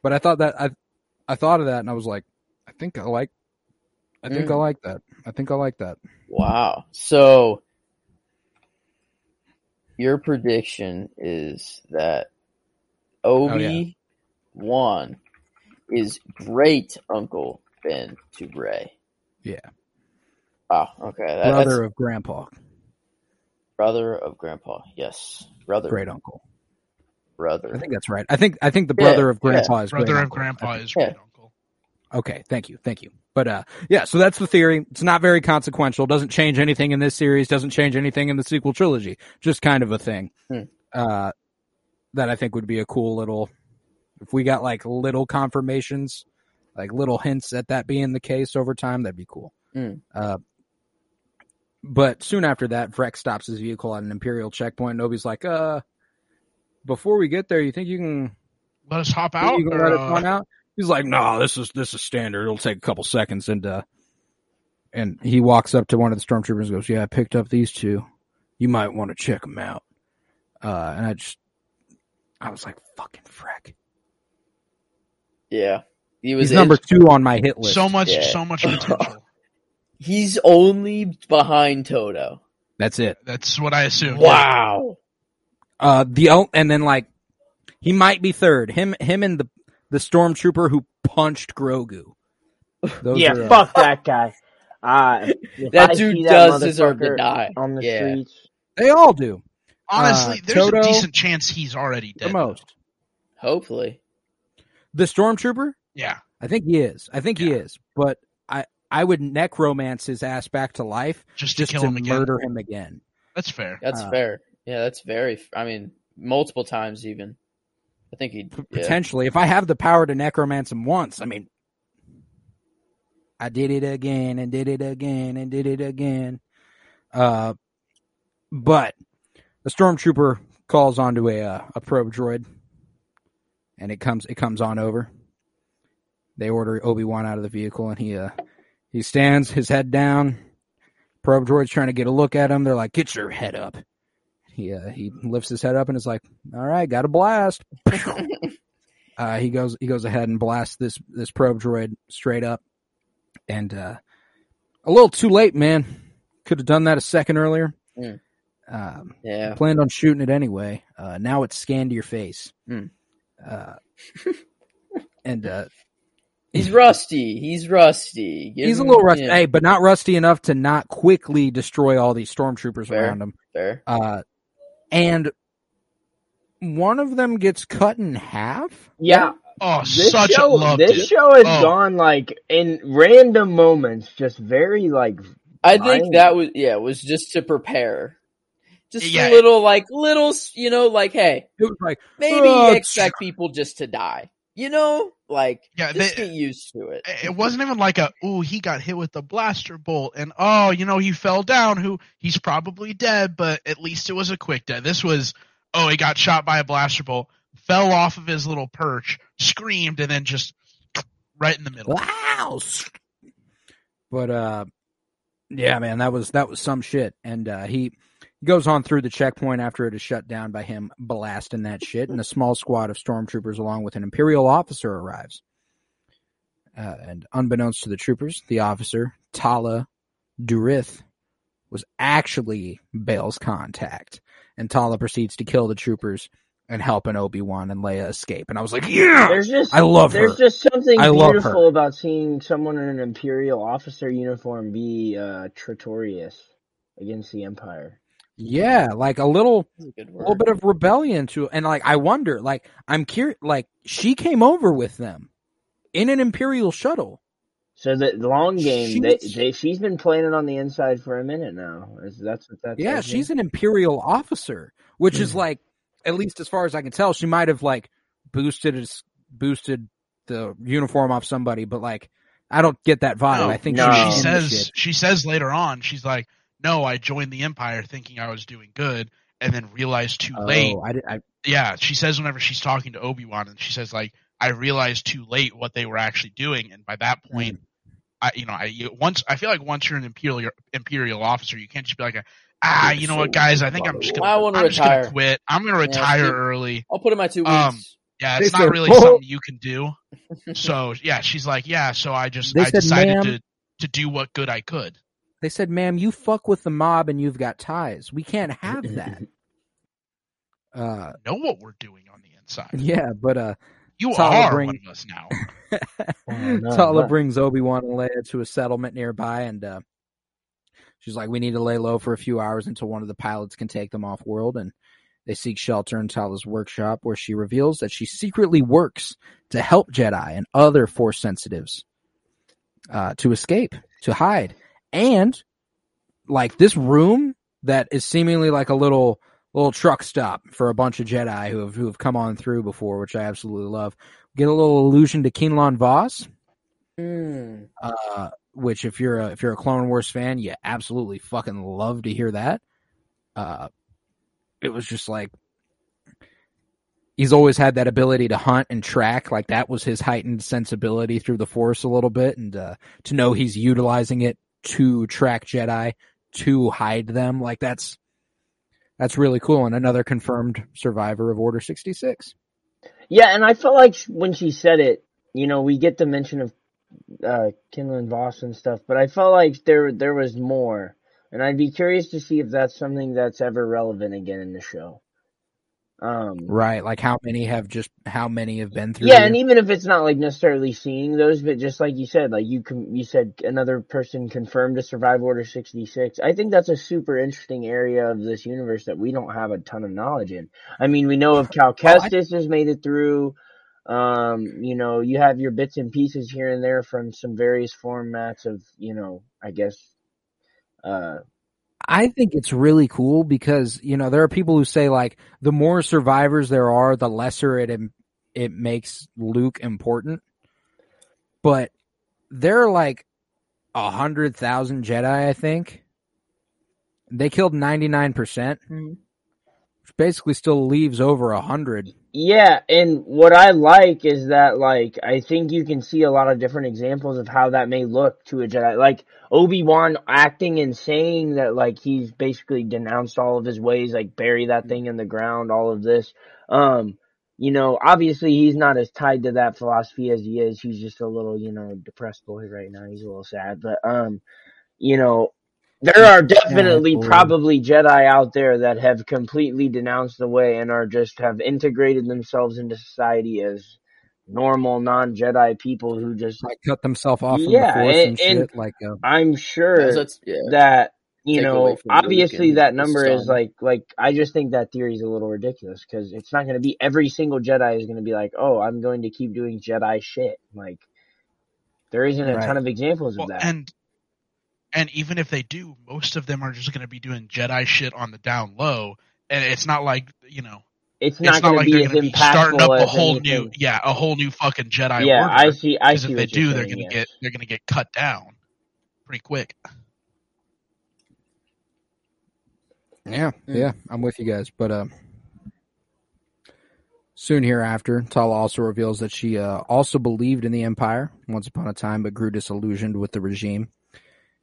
but I thought that I I thought of that and I was like I think I like I think Hmm. I like that. I think I like that. wow. So your prediction is that Obi Wan is great Uncle Ben to Rey. Yeah. Wow. Okay. That, Brother that's of grandpa, brother of Grandpa. Yes, brother. great uncle. brother. I think that's right. I think I think the Yeah, brother of yeah. grandpa is Brother great of grandpa I think- is Yeah. Great uncle. Okay, thank you, thank you. But uh, yeah, so that's the theory. It's not very consequential. Doesn't change anything in this series. Doesn't change anything in the sequel trilogy. Just kind of a thing. Hmm. Uh, that I think would be a cool little. If we got like little confirmations, like little hints at that being the case over time, that'd be cool. Hmm. Uh, but soon after that, Freck stops his vehicle at an Imperial checkpoint. Nobody's like, uh, before we get there, you think you can Let us hop out. you can or, let it uh, run out? He's like, no, this is this is standard. It'll take a couple seconds, and uh, and he walks up to one of the stormtroopers and goes, "Yeah, I picked up these two. You might want to check them out." Uh, and I just, I was like, "Fucking frick!" Yeah, he was He's number two on my hit list. so much, Yeah. so much potential. He's only behind Toto. That's it. That's what I assume. Wow. Uh, the and then like, he might be third. Him, him, and the the stormtrooper who punched Grogu. Those yeah, are, uh, fuck that guy. Uh, That I dude see does deserve to die. on the Yeah. streets. They all do Honestly, Uh, there's Toto- a decent chance he's already the dead. most. Hopefully. The stormtrooper, Yeah, I think he is. I think he is. But I, I would necromance his ass back to life just, just to kill to him again. murder him again. That's fair. That's Uh, fair. Yeah, that's very. I mean, multiple times even. I think he. P- Yeah. Potentially, if I have the power to necromance him once, I mean, I did it again and did it again and did it again. Uh, but the stormtrooper calls onto a uh, a probe droid, and it comes it comes on over. They order Obi Wan out of the vehicle, and he uh he stands, his head down. Probe droid's trying to get a look at him. They're like, "Get your head up." He uh, he lifts his head up and is like, "All right, got a blast." uh, he goes he goes ahead and blasts this this probe droid straight up, and uh, a little too late, man. Could have done that a second earlier. Mm. Um, Yeah. planned on shooting it anyway. Uh, now it's scanned your face. Hmm. Uh, and uh, He's rusty. He's rusty. Give he's a little rusty, yeah, hey, but not rusty enough to not quickly destroy all these stormtroopers Fair. around him. Fair. Uh, and one of them gets cut in half. Yeah, Oh, this such show, a love this it. show has Oh. gone like in random moments, just very like I think Mine- that was yeah was just to prepare. Just Yeah. a little like little you know like hey It was like maybe Oh, expect people just to die. You know like Yeah, just they- get used to it. It wasn't even like a oh he got hit with the blaster bolt and oh you know he fell down who he's probably dead but at least it was a quick death. This was oh he got shot by a blaster bolt, fell off of his little perch, screamed and then just right in the middle. wow. But uh, yeah, man, that was that was some shit. And uh, he goes on through the checkpoint after it is shut down by him blasting that shit, and a small squad of stormtroopers along with an imperial officer arrives. Uh, and unbeknownst to the troopers, the officer Tala Durith was actually Bail's contact, and Tala proceeds to kill the troopers and help an Obi Wan and Leia escape. And I was like, yeah, there's just I love there's her. just something I beautiful about seeing someone in an imperial officer uniform be uh traitorous against the empire. Yeah, like a little a good a word. little bit of rebellion to and like I wonder, like I'm curious like she came over with them in an Imperial shuttle. So the long game, they, they she's been playing it on the inside for a minute now. That's what that? Yeah, tells she's an Imperial officer, which is hmm. like at least as far as I can tell, she might have like boosted boosted the uniform off somebody, but like I don't get that vibe. No, I think no. she's she says shit. she says later on she's like no I joined the empire thinking I was doing good and then realized too late Oh, I, did, I yeah, she says whenever she's talking to Obi Wan, and she says like, "I realized too late what they were actually doing," and by that point, I you know I you, once I feel like once you're an imperial imperial officer, you can't just be like, a, "Ah, you know what, guys, I think I'm just gonna I wanna I'm just gonna quit. I'm gonna retire see- early." I'll put in my two weeks. Um, Yeah, it's They not said, really "Whoa." something you can do. So yeah, she's like, "Yeah," so I just They I said, decided to to do what good I could. They said, "Ma'am, you fuck with the mob and you've got ties. We can't have that." uh, Know what we're doing on the inside. yeah, but uh, You Tala are bring- one of us now. Oh, no, Tala but- brings Obi Wan and Leia to a settlement nearby, and uh, she's like, "We need to lay low for a few hours until one of the pilots can take them off world." And they seek shelter in Tala's workshop, where she reveals that she secretly works to help Jedi and other Force sensitives uh, to escape, to hide, and like this room that is seemingly like a little little truck stop for a bunch of Jedi who have who have come on through before, which I absolutely love. Get a little allusion to Quinlan Vos, Mm. uh, which if you're a if you're a Clone Wars fan, you absolutely fucking love to hear that. Uh, it was just like he's always had that ability to hunt and track. Like that was his heightened sensibility through the Force a little bit, and uh, to know he's utilizing it to track Jedi to hide them, like that's that's really cool. And another confirmed survivor of Order sixty six. Yeah, and I felt like when she said it, you know, we get the mention of uh Quinlan Vos and stuff, but I felt like there there was more. And I'd be curious to see if that's something that's ever relevant again in the show. Um Right, like how many have just how many have been through? Yeah, and even if it's not like necessarily seeing those, but just like you said, like you com- you said another person confirmed to survive Order sixty six. I think that's a super interesting area of this universe that we don't have a ton of knowledge in. I mean, we know of Cal Kestis has made it through. Um, you know, you have your bits and pieces here and there from some various formats of, you know, I guess, uh, I think it's really cool because you know there are people who say like the more survivors there are, the lesser it it makes Luke important. But there are like a hundred thousand Jedi, I think. They killed ninety nine percent, hmm. Basically still leaves over a hundred. Yeah, and what I like is that like I think you can see a lot of different examples of how that may look to a Jedi. Like Obi-Wan acting and saying that like he's basically denounced all of his ways, like bury that thing in the ground, all of this. Um, you know, obviously he's not as tied to that philosophy as he is. He's just a little, you know, depressed boy right now. He's a little sad, but um, you know, there are definitely boy. probably Jedi out there that have completely denounced the way and are just have integrated themselves into society as normal non-Jedi people who just Like cut themselves off from Yeah, the force and- and, shit. and- like uh, I'm sure yeah. that you Take know obviously that number is like like I just think that theory is a little ridiculous because it's not going to be every single Jedi is going to be like oh I'm going to keep doing Jedi shit like there isn't a Right. ton of examples of that and and even if they do, most of them are just going to be doing Jedi shit on the down low, and it's not like you know, it's it's not not going like to they're be going to be starting up a whole anything. new, yeah, a whole new fucking Jedi yeah order. I see I Because see if they what you're do, they're going to yes. get they're going to get cut down pretty quick. Yeah, Mm. yeah, I'm with you guys. But uh, soon hereafter, Tala also reveals that she uh, also believed in the Empire once upon a time, but grew disillusioned with the regime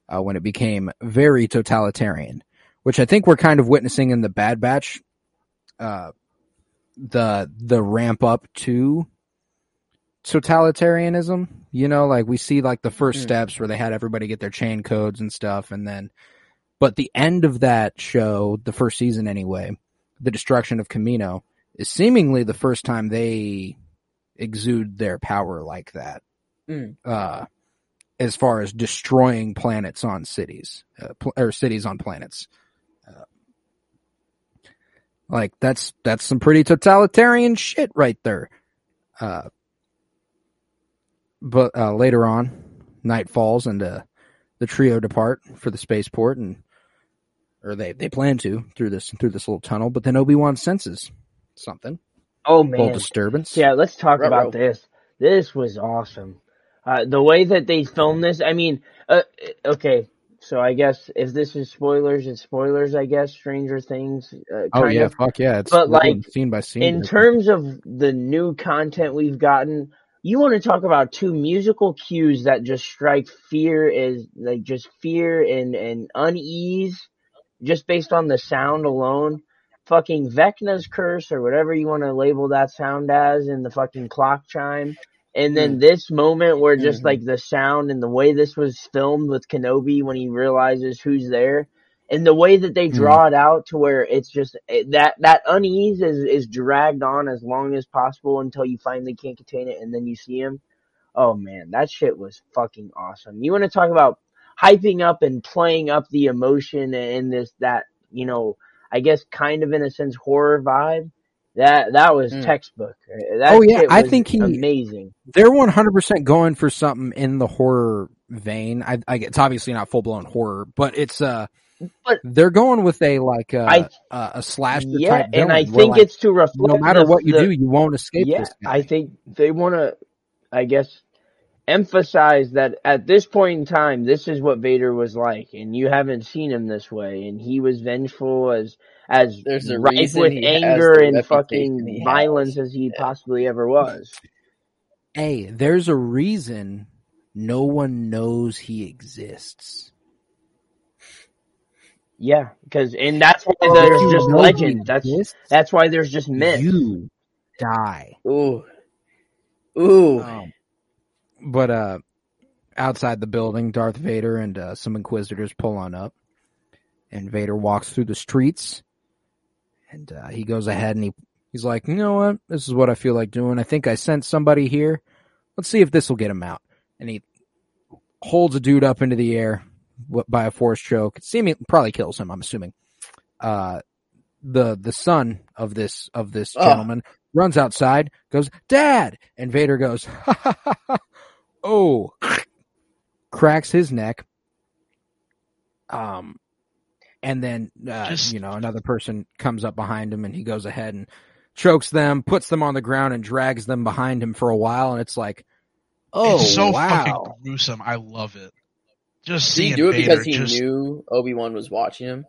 uh, when it became very totalitarian, which I think we're kind of witnessing in the Bad Batch. Uh, the the ramp up to totalitarianism. You know, like we see like the first Mm. steps where they had everybody get their chain codes and stuff, and then but the end of that show, the first season anyway, the destruction of Kamino, is seemingly the first time they exude their power like that. Mm. Uh, as far as destroying planets on cities, uh, pl- or cities on planets. Uh, like that's that's some pretty totalitarian shit right there. Uh, but uh, later on, night falls and uh, the trio depart for the spaceport, and or they they plan to through this through this little tunnel. But then Obi Wan senses something, oh little man disturbance. Yeah, let's talk Ruh-roh. about this. This was awesome. Uh, the way that they filmed this, I mean, uh, okay, so I guess if this is spoilers, it's spoilers, I guess. Stranger Things, uh, Oh yeah, of. fuck yeah! It's But, like, scene by scene. In terms of the new content we've gotten, you want to talk about two musical cues that just strike fear is like just fear and, and unease just based on the sound alone. Fucking Vecna's curse or whatever you want to label that sound as in the fucking clock chime. And then mm. this moment where just Mhm. like mm-hmm. the sound and the way this was filmed with Kenobi when he realizes who's there and the way that they draw mm-hmm. it out to where it's just it, that that unease is is dragged on as long as possible until you finally can't contain it and then you see him. Oh man, that shit was fucking awesome. You want to talk about hyping up and playing up the emotion and this that you know I guess kind of in a sense horror vibe. That that was Mm. textbook. That Oh, yeah, shit I think he- amazing. they're one hundred percent going for something in the horror vein. I, I it's obviously not full blown horror, but it's uh, But- they're going with a like uh, I- a, a slasher yeah, type. and I think like, it's to reflect no matter the- what you the- do, you won't escape yeah, this. I think they want to, I guess, emphasize that at this point in time, this is what Vader was like, and you haven't seen him this way, and he was vengeful as as There's a rife with anger and fucking violence as he possibly ever was. hey, there's a reason no one knows he exists. Yeah, because and that's why If there's just know he legend. That's exists, that's why there's just myth. you die. Ooh. Ooh. Um, but uh, outside the building, Darth Vader and uh, some Inquisitors pull on up, and Vader walks through the streets, and uh, he goes ahead and he he's like, you know what, this is what I feel like doing. I think I sent somebody here. Let's see if this will get him out. And he holds a dude up into the air by a force choke. Seeming probably kills him. I'm assuming. Uh, the the son of this of this Oh. gentleman runs outside, goes, Dad! And Vader goes, ha ha ha ha. Oh, cracks his neck. Um, and then, uh, Just- you know, another person comes up behind him and he goes ahead and chokes them, puts them on the ground and drags them behind him for a while. And it's like, oh, it's so wow. fucking gruesome. I love it. Just Did he do it Vader because he just knew Obi Wan was watching him?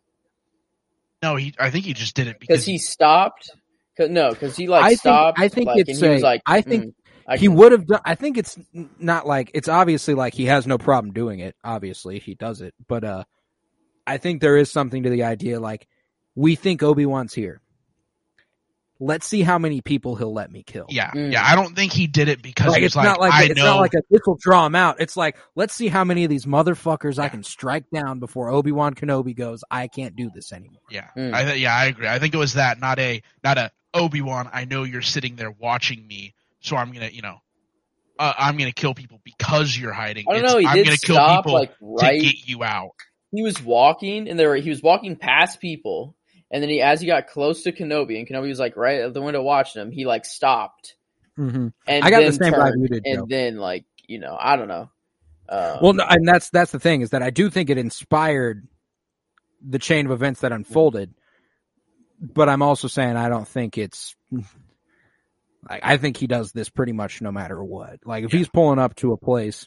no, he. I think he just did it Because because he stopped. Cause, no, because he like I think- stopped. I think like, it's and he was a- like, I think "Mm, I he would have done. I think it's not like it's obviously like he has no problem doing it. Obviously, he does it, but uh, I think there is something to the idea. Like we think Obi Wan's here. Let's see how many people he'll let me kill. Yeah, Mm. yeah. I don't think he did it because Like, it's like, not like I it's know. not like a, this will draw him out. It's like let's see how many of these motherfuckers I can strike down before Obi Wan Kenobi goes. I can't do this anymore. yeah, Mm. I th- yeah, I agree. I think it was that, not a, not a Obi Wan. I know you're sitting there watching me, so I'm gonna, you know, uh, I'm gonna kill people because you're hiding. I don't know, he I'm did gonna kill people like to get you out. He was walking, and there were, he was walking past people, and then he as he got close to Kenobi, and Kenobi was like right at the window watching him. He like stopped Mm-hmm. and I got the then same vibe you did, Joe. and then like you know I don't know. Um, Well, no, and that's that's the thing is that I do think it inspired the chain of events that unfolded, but I'm also saying I don't think it's. Like, I think he does this pretty much no matter what. Like if he's pulling up to a place,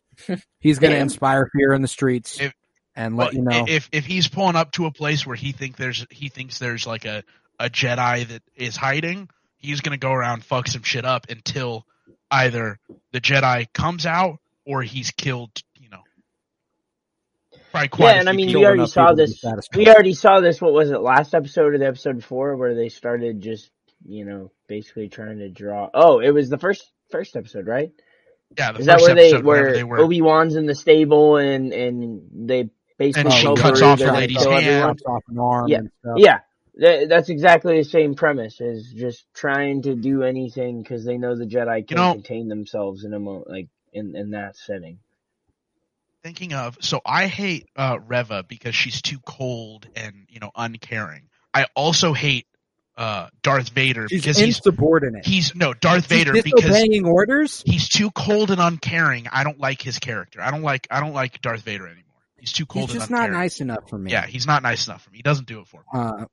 he's going to inspire fear in the streets If- and Well, you know. if if he's pulling up to a place where he think there's he thinks there's like a a Jedi that is hiding, he's gonna go around fuck some shit up until either the Jedi comes out or he's killed. You know, probably quite. Yeah, and I mean, we already saw people to be this. We already saw this. What was it? Last episode or the episode before, where they started just, you know, basically trying to draw. Oh, it was the first first episode, right? yeah, the Is that where they episode whenever where they were Obi Wan's in the stable and and they basically And she cuts off to the lady's kill hand. everyone? Off an arm Yeah. and stuff. Yeah, that's exactly the same premise. Is just trying to do anything because they know the Jedi can know- contain themselves in a mo- like in in that setting. thinking of so I hate uh Reva because she's too cold and you know uncaring. I also hate uh Darth Vader She's because he's insubordinate. he's no Darth He's Vader because disobeying orders. he's too cold and uncaring. I don't like his character. I don't like I don't like Darth Vader anymore. He's too cold He's just and not uncaring. nice enough for me. Yeah, he's not nice enough for me. He doesn't do it for me. Uh,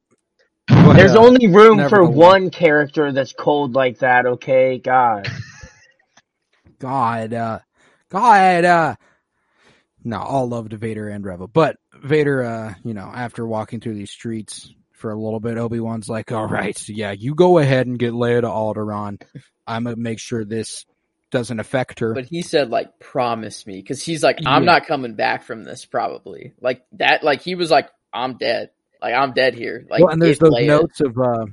but, There's uh, only room for one character that's cold like that. Okay, God. God, uh, God, uh, no, all love to Vader and Reva, but Vader, uh, you know, after walking through these streets for a little bit, Obi Wan's like, "All right, so yeah, you go ahead and get Leia to Alderaan. I'm gonna make sure this doesn't affect her." but he said like promise me because he's like I'm Yeah. not coming back from this probably like that like he was like I'm dead like I'm dead here like well, and there's get those Leia. notes of, uh,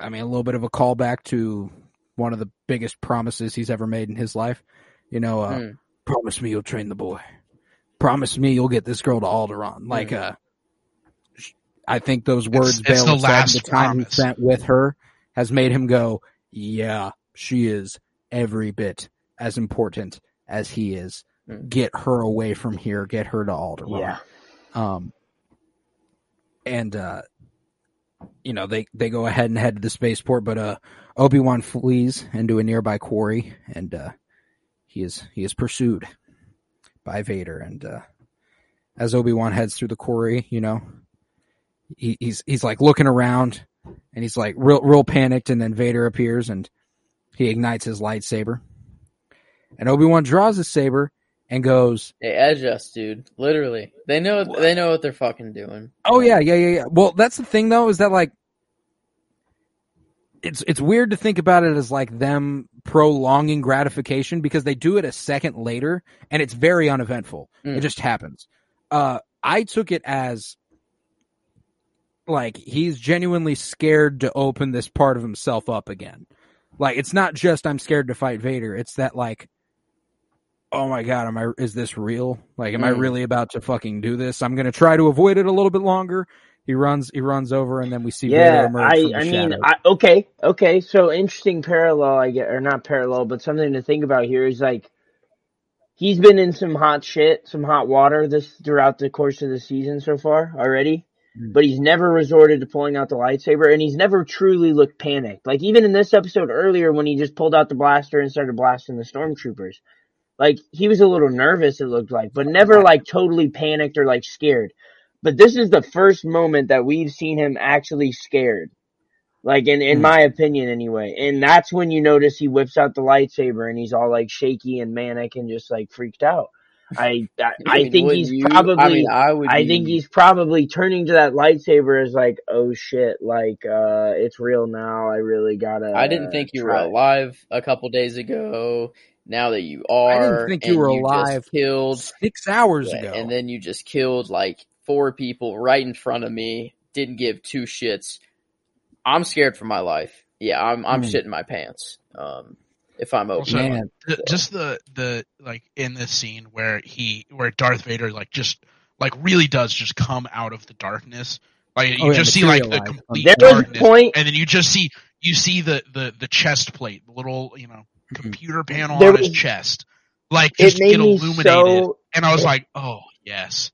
I mean, a little bit of a callback to one of the biggest promises he's ever made in his life. You know, uh, Hmm. promise me you'll train the boy. Promise me you'll get this girl to Alderaan. Like, Hmm. uh, I think those words it's the last the time promise. he spent with her has made him go, yeah, she is every bit as important as he is. Hmm. Get her away from here. Get her to Alderaan. Yeah. Um, and uh, you know they they go ahead and head to the spaceport, but uh, Obi Wan flees into a nearby quarry, and uh, he is he is pursued by Vader. And uh, as Obi Wan heads through the quarry, you know, he, he's he's like looking around and he's like real real panicked. And then Vader appears and he ignites his lightsaber. And Obi Wan draws his saber and goes, They edge us, dude. Literally, they know they know what they're fucking doing. "Oh yeah, yeah, yeah, yeah." Well, that's the thing though, is that like it's it's weird to think about it as like them prolonging gratification because they do it a second later and it's very uneventful. Mm. It just happens. Uh, I took it as like he's genuinely scared to open this part of himself up again. Like it's not just I'm scared to fight Vader. It's that like, oh my god, am I? Is this real? Like, am I Mm. really about to fucking do this? I'm gonna try to avoid it a little bit longer. He runs. He runs over, and then we see Vader emerge I, from the I mean. I, okay, okay. So interesting parallel, I get, or not parallel, but something to think about here is like he's been in some hot shit, some hot water this throughout the course of the season so far already. Mm. But he's never resorted to pulling out the lightsaber, and he's never truly looked panicked. Like even in this episode earlier, when he just pulled out the blaster and started blasting the stormtroopers, like he was a little nervous. It looked like, but never like totally panicked or like scared. But this is the first moment that we've seen him actually scared. Like in, in Hmm. my opinion anyway. And that's when you notice he whips out the lightsaber and he's all like shaky and manic and just like freaked out. I I, I mean, think he's you? probably I mean, I would. I be- think he's probably turning to that lightsaber as like, oh shit, like uh it's real now. I really gotta I didn't think you were alive a couple days ago. Now that you are I didn't think you were just alive killed, Six hours yeah, ago, and then you just killed like four people right in front of me. Didn't give two shits. I'm scared for my life. Yeah, I'm I'm Hmm. shitting my pants. Um, if I'm open, Also, man, just the the like in this scene where he where Darth Vader like just like really does just come out of the darkness. Like you Oh, yeah, just see like the complete was darkness, point and then you just see you see the the the chest plate, the little you know mm-hmm. computer panel There on his chest, like it just get illuminated. so and I was like, oh yes,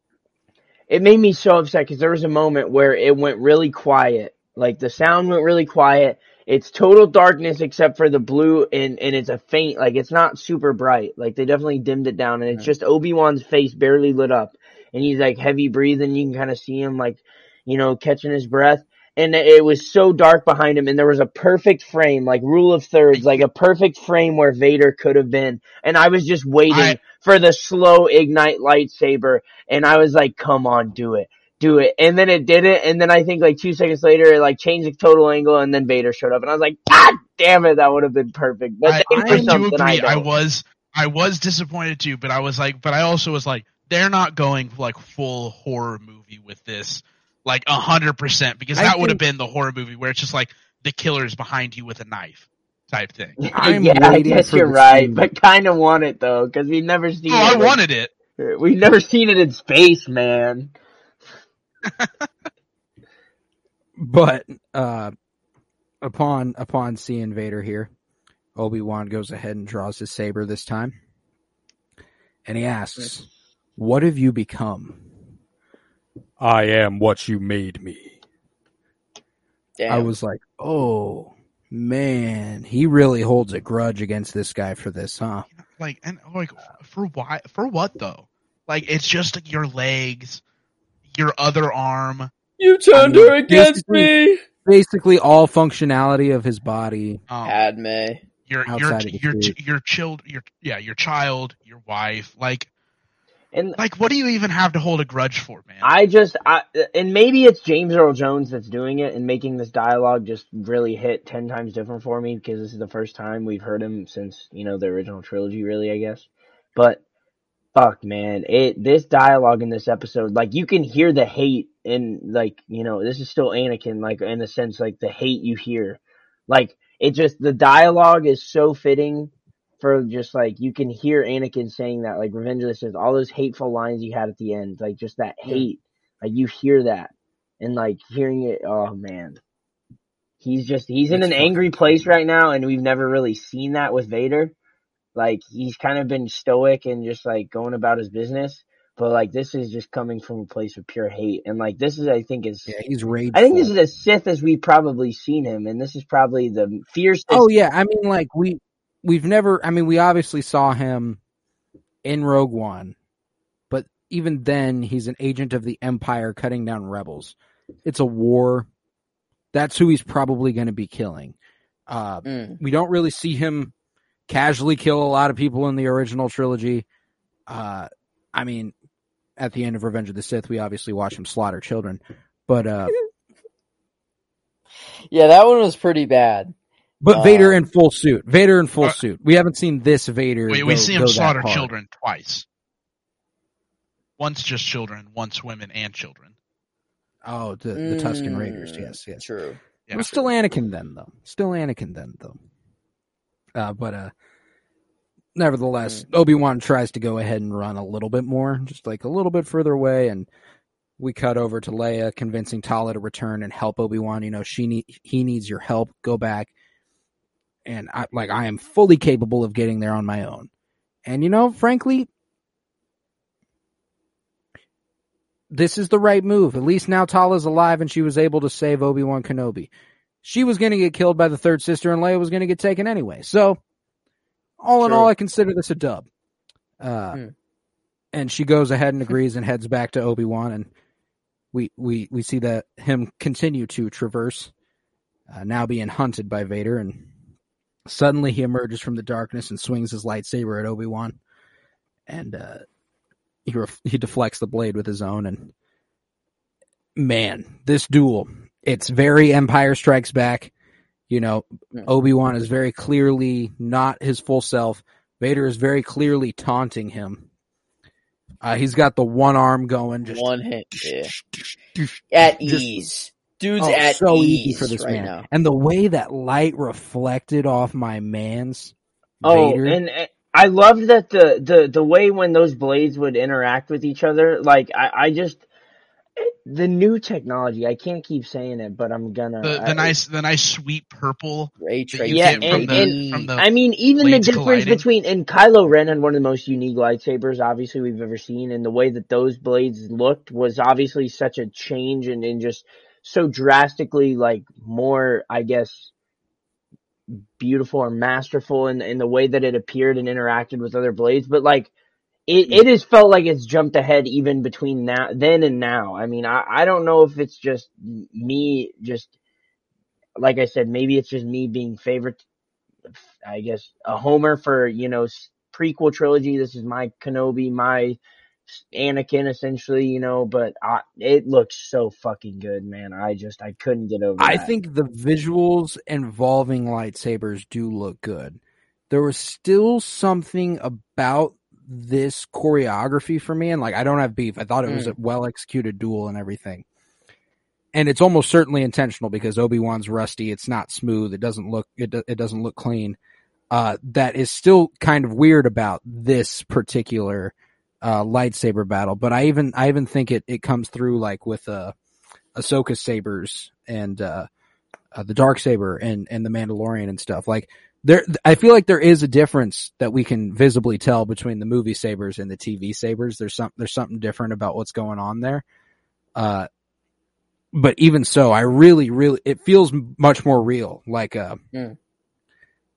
it made me so upset because there was a moment where it went really quiet. Like the sound went really quiet. It's total darkness except for the blue and, and it's a faint, like it's not super bright. Like they definitely dimmed it down and it's just Obi-Wan's face barely lit up and he's like heavy breathing. You can kind of see him like, you know, catching his breath. And it was so dark behind him and there was a perfect frame, like rule of thirds, like a perfect frame where Vader could have been. And I was just waiting I- for the slow ignite lightsaber and I was like, come on, do it, do it. And then it did it. And then I think like two seconds later, it like changed the total angle and then Vader showed up and I was like, God damn it, that would have been perfect. But I, I do something I agree. I was I was disappointed too, but I was like, but I also was like, they're not going like full horror movie with this, like a hundred percent, because that would have been the horror movie where it's just like the killer is behind you with a knife type thing. I'm yeah, I guess you're right, scene. but kind of want it though, because we've never oh, seen Oh, it. I like- wanted it. We've never seen it in space, man. But uh, upon upon seeing Vader here, Obi Wan goes ahead and draws his saber this time, and he asks, "What have you become?" I am what you made me. damn. I was like, "Oh man, he really holds a grudge against this guy for this, huh?" Like and like for why? For what though? Like it's just like your legs, your other arm. you turned I mean, her against basically- me, Basically, all functionality of his body. Um, Padme. your your outside your your child your yeah your child your wife like And like what do you even have to hold a grudge for man I just, I, and maybe it's James Earl Jones that's doing it and making this dialogue just really hit ten times different for me because this is the first time we've heard him since you know the original trilogy, really, I guess. But fuck, man, it this dialogue in this episode, like you can hear the hate in like you know this is still Anakin, like in a sense, like the hate you hear, like it just the dialogue is so fitting for just like you can hear Anakin saying that, like Revenge of the Sith, all those hateful lines you had at the end, like just that hate, like you hear that, and like hearing it, oh man, he's just he's in an angry place right now, and we've never really seen that with Vader. Like he's kind of been stoic and just like going about his business, but like this is just coming from a place of pure hate, and like this is I think is. Yeah, he's rageful. I think this is as Sith as we've probably seen him, and this is probably the fiercest. Oh yeah, I mean, like we we've never. I mean, we obviously saw him in Rogue One but even then, he's an agent of the Empire cutting down rebels. It's a war. That's who he's probably going to be killing. Uh, Mm. we don't really see him casually kill a lot of people in the original trilogy. Uh, I mean, at the end of Revenge of the Sith, we obviously watch him slaughter children, but uh, Yeah, that one was pretty bad. but Uh, Vader in full suit, Vader in full Uh, suit. We haven't seen this Vader. We, we go- see him slaughter children twice. Once just children, once women and children. Oh, the, the Tusken Raiders. Mm, Yes, yes. True. Yeah. It was still Anakin then, though. Still Anakin then, though. Uh, but uh, nevertheless, Mm. Obi Wan tries to go ahead and run a little bit more, just like a little bit further away, and we cut over to Leia convincing Tala to return and help Obi Wan. You know, she need he needs your help. Go back, and I like I am fully capable of getting there on my own. And you know, frankly, this is the right move. At least now Tala's alive and she was able to save Obi Wan Kenobi. She was going to get killed by the third sister, and Leia was going to get taken anyway. So, all in all, I consider this a dub. Uh, Hmm. And she goes ahead and agrees and heads back to Obi Wan, and we we we see that him continue to traverse, uh, now being hunted by Vader, and suddenly he emerges from the darkness and swings his lightsaber at Obi Wan, and uh, he ref- he deflects the blade with his own, and man, this duel, it's very Empire Strikes Back. You know. Obi Wan is very clearly not his full self. Vader is very clearly taunting him. Uh, he's got the one arm going, just One hit. Yeah. At Just- ease. Dude's oh, at so ease easy for this right man. now. And the way that light reflected off my man's Oh, Vader, and uh, I loved that the, the, the way when those blades would interact with each other, like, I, I just, the new technology, I can't keep saying it, but I'm gonna. The, I- nice, the nice sweet purple. Yeah, from and- the, and- from the I mean, even the difference colliding. between and Kylo Ren had one of the most unique lightsabers, obviously we've ever seen, and the way that those blades looked was obviously such a change and, and just so drastically like more, I guess, beautiful or masterful in in the way that it appeared and interacted with other blades. But like, it it has felt like it's jumped ahead even between now then and now. I mean, I I don't know if it's just me just like I said, maybe it's just me being favorite I guess a homer for you know prequel trilogy. This is my Kenobi, my Anakin, essentially, you know. But I, it looks so fucking good, man. I just I couldn't get over. I that. think the visuals involving lightsabers do look good. There was still something about this choreography for me, and like I don't have beef. I thought it was a well executed duel and everything. And it's almost certainly intentional because Obi Wan's rusty. It's not smooth. It doesn't look it. do- It doesn't look clean. Uh, that is still kind of weird about this particular uh, lightsaber battle. But I even I even think it it comes through like with uh, Ahsoka sabers and uh, uh, the dark saber and and the Mandalorian and stuff. Like there, I feel like there is a difference that we can visibly tell between the movie sabers and the TV sabers. There's some there's something different about what's going on there. Uh, but even so, I really, really, it feels much more real. Like, uh, Mm.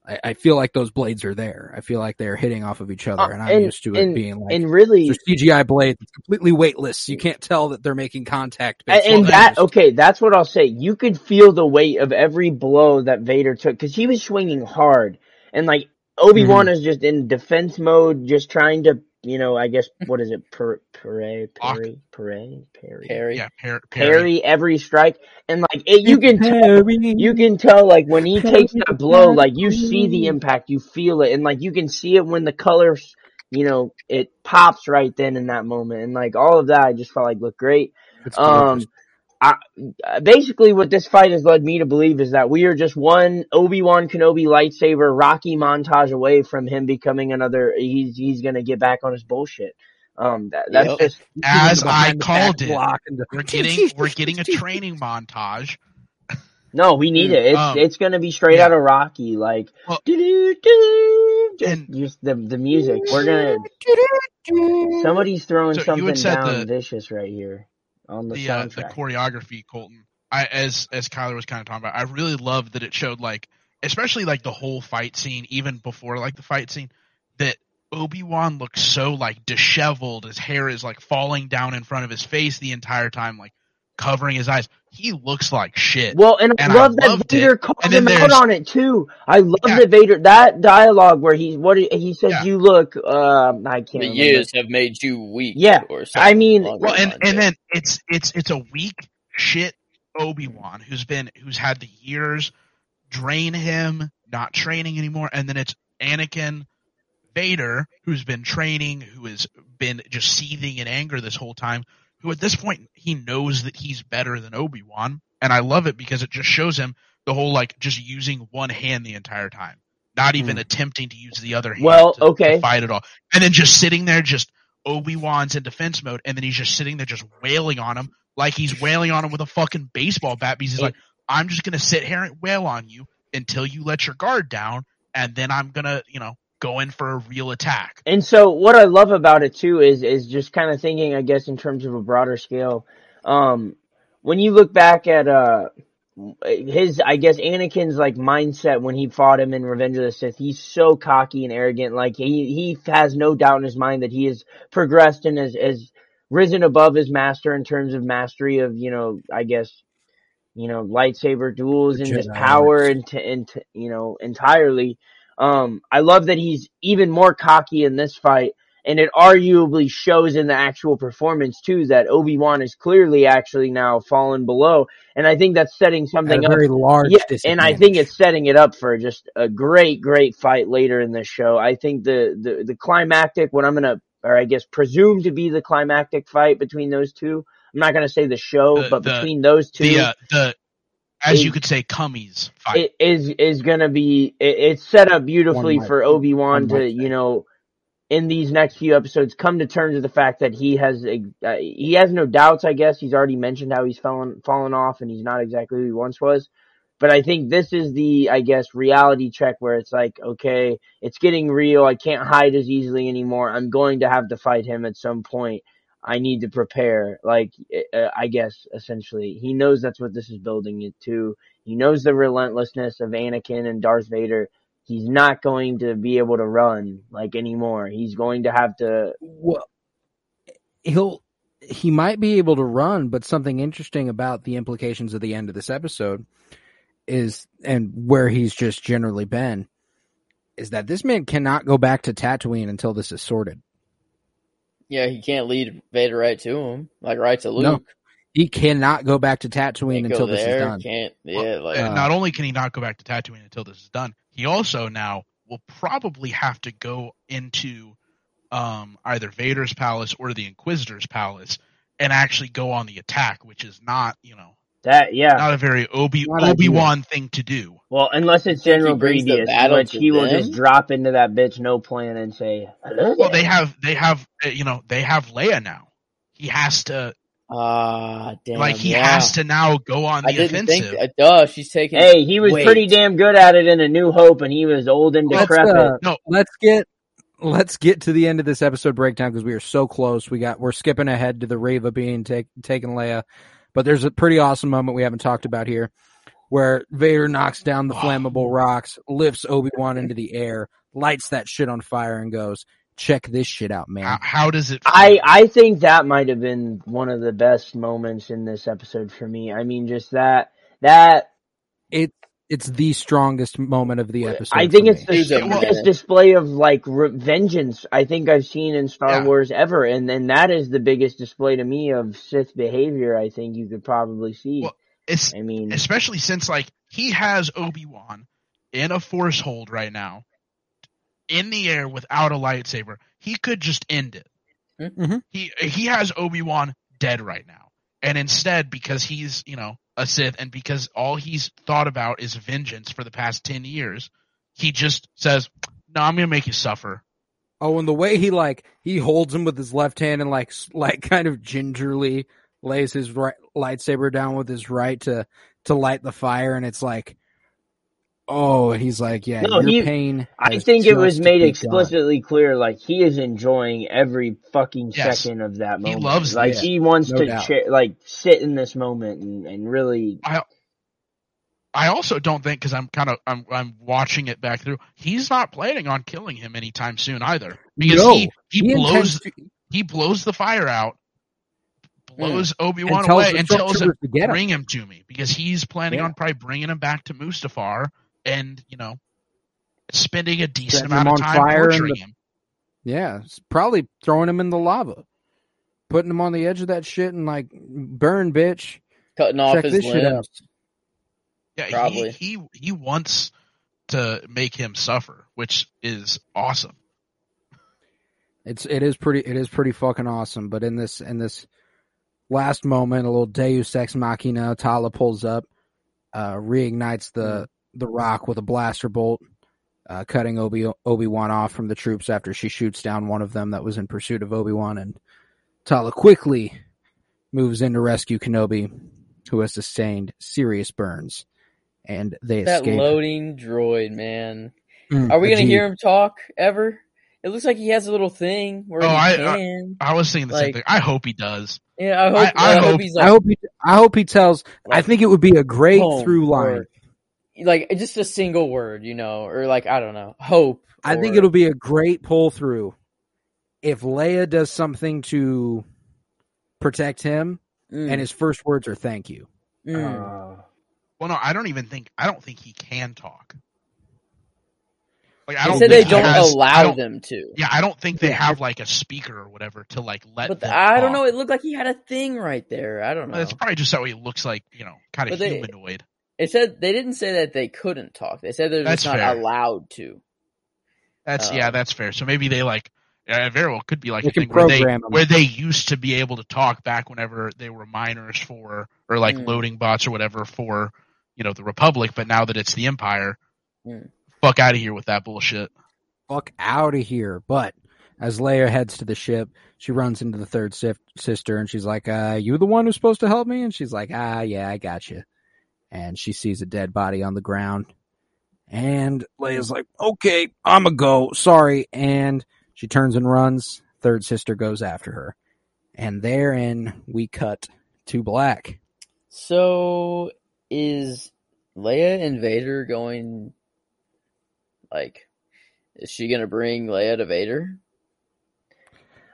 I, I feel like those blades are there. I feel like they're hitting off of each other, Uh, and I'm and- used to it and- being like and really CGI blades, it's completely weightless. You can't tell that they're making contact. And, and that okay, that's what I'll say. You could feel the weight of every blow that Vader took because he was swinging hard, and like Obi Wan Mm-hmm. is just in defense mode, just trying to, you know, I guess what is it, per, parry, Block. parry, parry, parry, Perry. yeah, par- parry. parry every strike, and like it, you can tell, you can tell like when he takes that blow, like you see the impact, you feel it, and like you can see it when the colors, you know, it pops right then in that moment, and like all of that, I just felt like looked great. It's Um, gorgeous. I, basically what this fight has led me to believe is that we are just one Obi-Wan Kenobi lightsaber Rocky montage away from him becoming another, he's, he's gonna get back on his bullshit. Um, that, that's Yep. just, As I called it, block and the- we're getting we're getting a training montage. no, we need it. It's, um, it's gonna be straight yeah. out of Rocky, like, Well- doo-doo-doo, just, And- just the, the music. We're gonna, somebody's throwing So something down the- vicious right here on the, the uh, the choreography, Colton. I as as Kyler was kind of talking about, I really loved that it showed like, especially like the whole fight scene, even before like the fight scene, that Obi Wan looks so like disheveled. His hair is like falling down in front of his face the entire time, like covering his eyes. He looks like shit. Well, and I And I love that loved Vader it. called And then him out on it too. I love Yeah. that Vader that dialogue where he what he, he says Yeah. you look um I can't The remember. years have made you weak. Yeah, or I mean- well, and and then it's it's it's a weak shit Obi Wan who's been who's had the years drain him, not training anymore, and then it's Anakin Vader who's been training, who has been just seething in anger this whole time. Who at this point he knows that he's better than Obi Wan, and I love it because it just shows him the whole like just using one hand the entire time, not even hmm. attempting to use the other hand. Well, to, okay. to fight it all, and then just sitting there, just Obi Wan's in defense mode, and then he's just sitting there, just wailing on him like he's wailing on him with a fucking baseball bat. Because he's like, "I'm just gonna sit here and wail on you until you let your guard down, and then I'm gonna, you know, go in for a real attack." And so what I love about it too is is just kind of thinking, I guess, in terms of a broader scale. Um, when you look back at uh his, I guess, Anakin's like mindset when he fought him in Revenge of the Sith, he's so cocky and arrogant. Like he he has no doubt in his mind that he has progressed and has has risen above his master in terms of mastery of you know, I guess, you know, lightsaber duels and just Jedi power arts. and and you know entirely. Um, I love that he's even more cocky in this fight, and it arguably shows in the actual performance too that Obi Wan is clearly actually now fallen below, and I think that's setting At something a up. very large Yeah, and I think it's setting it up for just a great, great fight later in this show. I think the the the climactic, what I'm gonna, or I guess presume to be the climactic fight between those two. I'm not gonna say the show, The- but the- between those two, The uh, the as Is- you could say, cummies fight. it is is gonna be it, it's set up beautifully One for Obi Wan to you know in these next few episodes come to terms with the fact that he has a, uh, he has no doubts. I guess he's already mentioned how he's fallen fallen off and he's not exactly who he once was. But I think this is the I guess reality check where it's like okay, it's getting real. I can't hide as easily anymore. I'm going to have to fight him at some point. I need to prepare. Like uh, I guess essentially he knows that's what this is building it to. He knows the relentlessness of Anakin and Darth Vader. He's not going to be able to run like anymore. He's going to have to. well, he'll he might be able to run, but something interesting about the implications of the end of this episode is, and where he's just generally been, is that this man cannot go back to Tatooine until this is sorted. Yeah, he can't lead Vader right to him, like right to Luke. No, He cannot go back to Tatooine Can't until go this there. is done. Can't. Well, Yeah, like And Uh, not only can he not go back to Tatooine until this is done, he also now will probably have to go into um, either Vader's palace or the Inquisitor's palace and actually go on the attack, which is not, you know, That yeah. not a very Obi Obi Wan thing to do. Well, unless it's General brings the Grievous, in which he will them? just drop into that bitch no plan and say, "Hello." Well, they have, they have, uh, you know, they have Leia now. He has to, ah, damn. like, he yeah. has to now go on the I didn't offensive. think. Uh, duh, she's taking. Hey, he was Wait. pretty damn good at it in A New Hope, and he was old and Let's, decrepit. uh, no, let's get let's get to the end of this episode breakdown because we are so close. We got we're skipping ahead to the Reva being take, taking Leia, but there's a pretty awesome moment we haven't talked about here, where Vader knocks down the flammable rocks, lifts Obi Wan into the air, lights that shit on fire, and goes, "Check this shit out, man." how, how does it? Feel? I I think that might have been one of the best moments in this episode for me. I mean, just that that It it's the strongest moment of the episode. I think it's me. the Choose strongest display of like re- vengeance I think I've seen in Star Yeah. Wars ever, and and that is the biggest display to me of Sith behavior. I think you could probably see. Well, it's I mean, especially since like he has Obi Wan in a force hold right now, in the air without a lightsaber. He could just end it. Mhm. He he has Obi Wan dead right now, and instead because he's you know a Sith and because all he's thought about is vengeance for the past ten years, he just says, "No, I'm gonna make you suffer." Oh, and the way he like he holds him with his left hand and like like kind of gingerly lays his right lightsaber down with his right to to light the fire, and it's like, oh, and he's like, yeah, No, your he- pain. I think it was made begun. explicitly clear, like he is enjoying every fucking Yes. second of that moment. He moment. loves like this. he wants No to doubt. cha- like sit in this moment and, and really. I also don't think because I'm kind of I'm I'm watching it back through. He's not planning on killing him anytime soon either because No, he he, He blows to- he blows the fire out, blows Obi Wan away, and tells him to get him. bring him to me because he's planning Yeah. on probably bringing him back to Mustafar and you know spending a decent Setting him amount of on time fire torturing the- him. Yeah, probably throwing him in the lava, putting him on the edge of that shit and like burn, bitch. Cutting off Check his this shit out. limbs. Yeah, Probably. he he he wants to make him suffer, which is awesome. It's it is pretty it is pretty fucking awesome. But in this in this last moment, a little Deus ex machina, Tala pulls up, uh, reignites the the rock with a blaster bolt, uh, cutting Obi Obi Wan off from the troops after she shoots down one of them that was in pursuit of Obi Wan, and Tala quickly moves in to rescue Kenobi, who has sustained serious burns, and they That escape. loading droid, man. Mm, Are we gonna Ajib. hear him talk ever? It looks like he has a little thing where Oh, he I- can. I was thinking the same thing. I hope he does. yeah, I hope. I- I, I hope, hope- he's like, I hope he I hope he tells. I think it would be a great home through line. or- like just a single word, you know, or like I don't know, hope. I think it'll be a great pull through if Leia does something to protect him, Mm, and his first words are "thank you." mm. Uh, Well, no, I don't even think I don't think he can talk. Like I they don't said they think don't has- allow don't- them to. Yeah, I don't think they have like a speaker or whatever to like let. But the, them I don't talk. know. It looked like he had a thing right there. I don't know. It's probably just how he looks like, you know, kind of But they- humanoid. It said they didn't say that they couldn't talk. They said they're That's just not fair. allowed to. That's um, yeah, that's fair. So maybe they like, yeah, very well could be like a can thing where they program 'em. where they used to be able to talk back whenever they were minors for or like Mm. loading bots or whatever for you know the Republic, but now that it's the Empire, Mm. fuck out of here with that bullshit. Fuck out of here! But as Leia heads to the ship, she runs into the third sif- sister, and she's like, "Uh, you the one who's supposed to help me?" And she's like, "Ah, yeah, I got you." And she sees a dead body on the ground, and Leia's like, "Okay, I'm a go. Sorry." And she turns and runs. Third sister goes after her, and therein we cut to black. So is Leia and Vader going? Like, is she gonna bring Leia to Vader?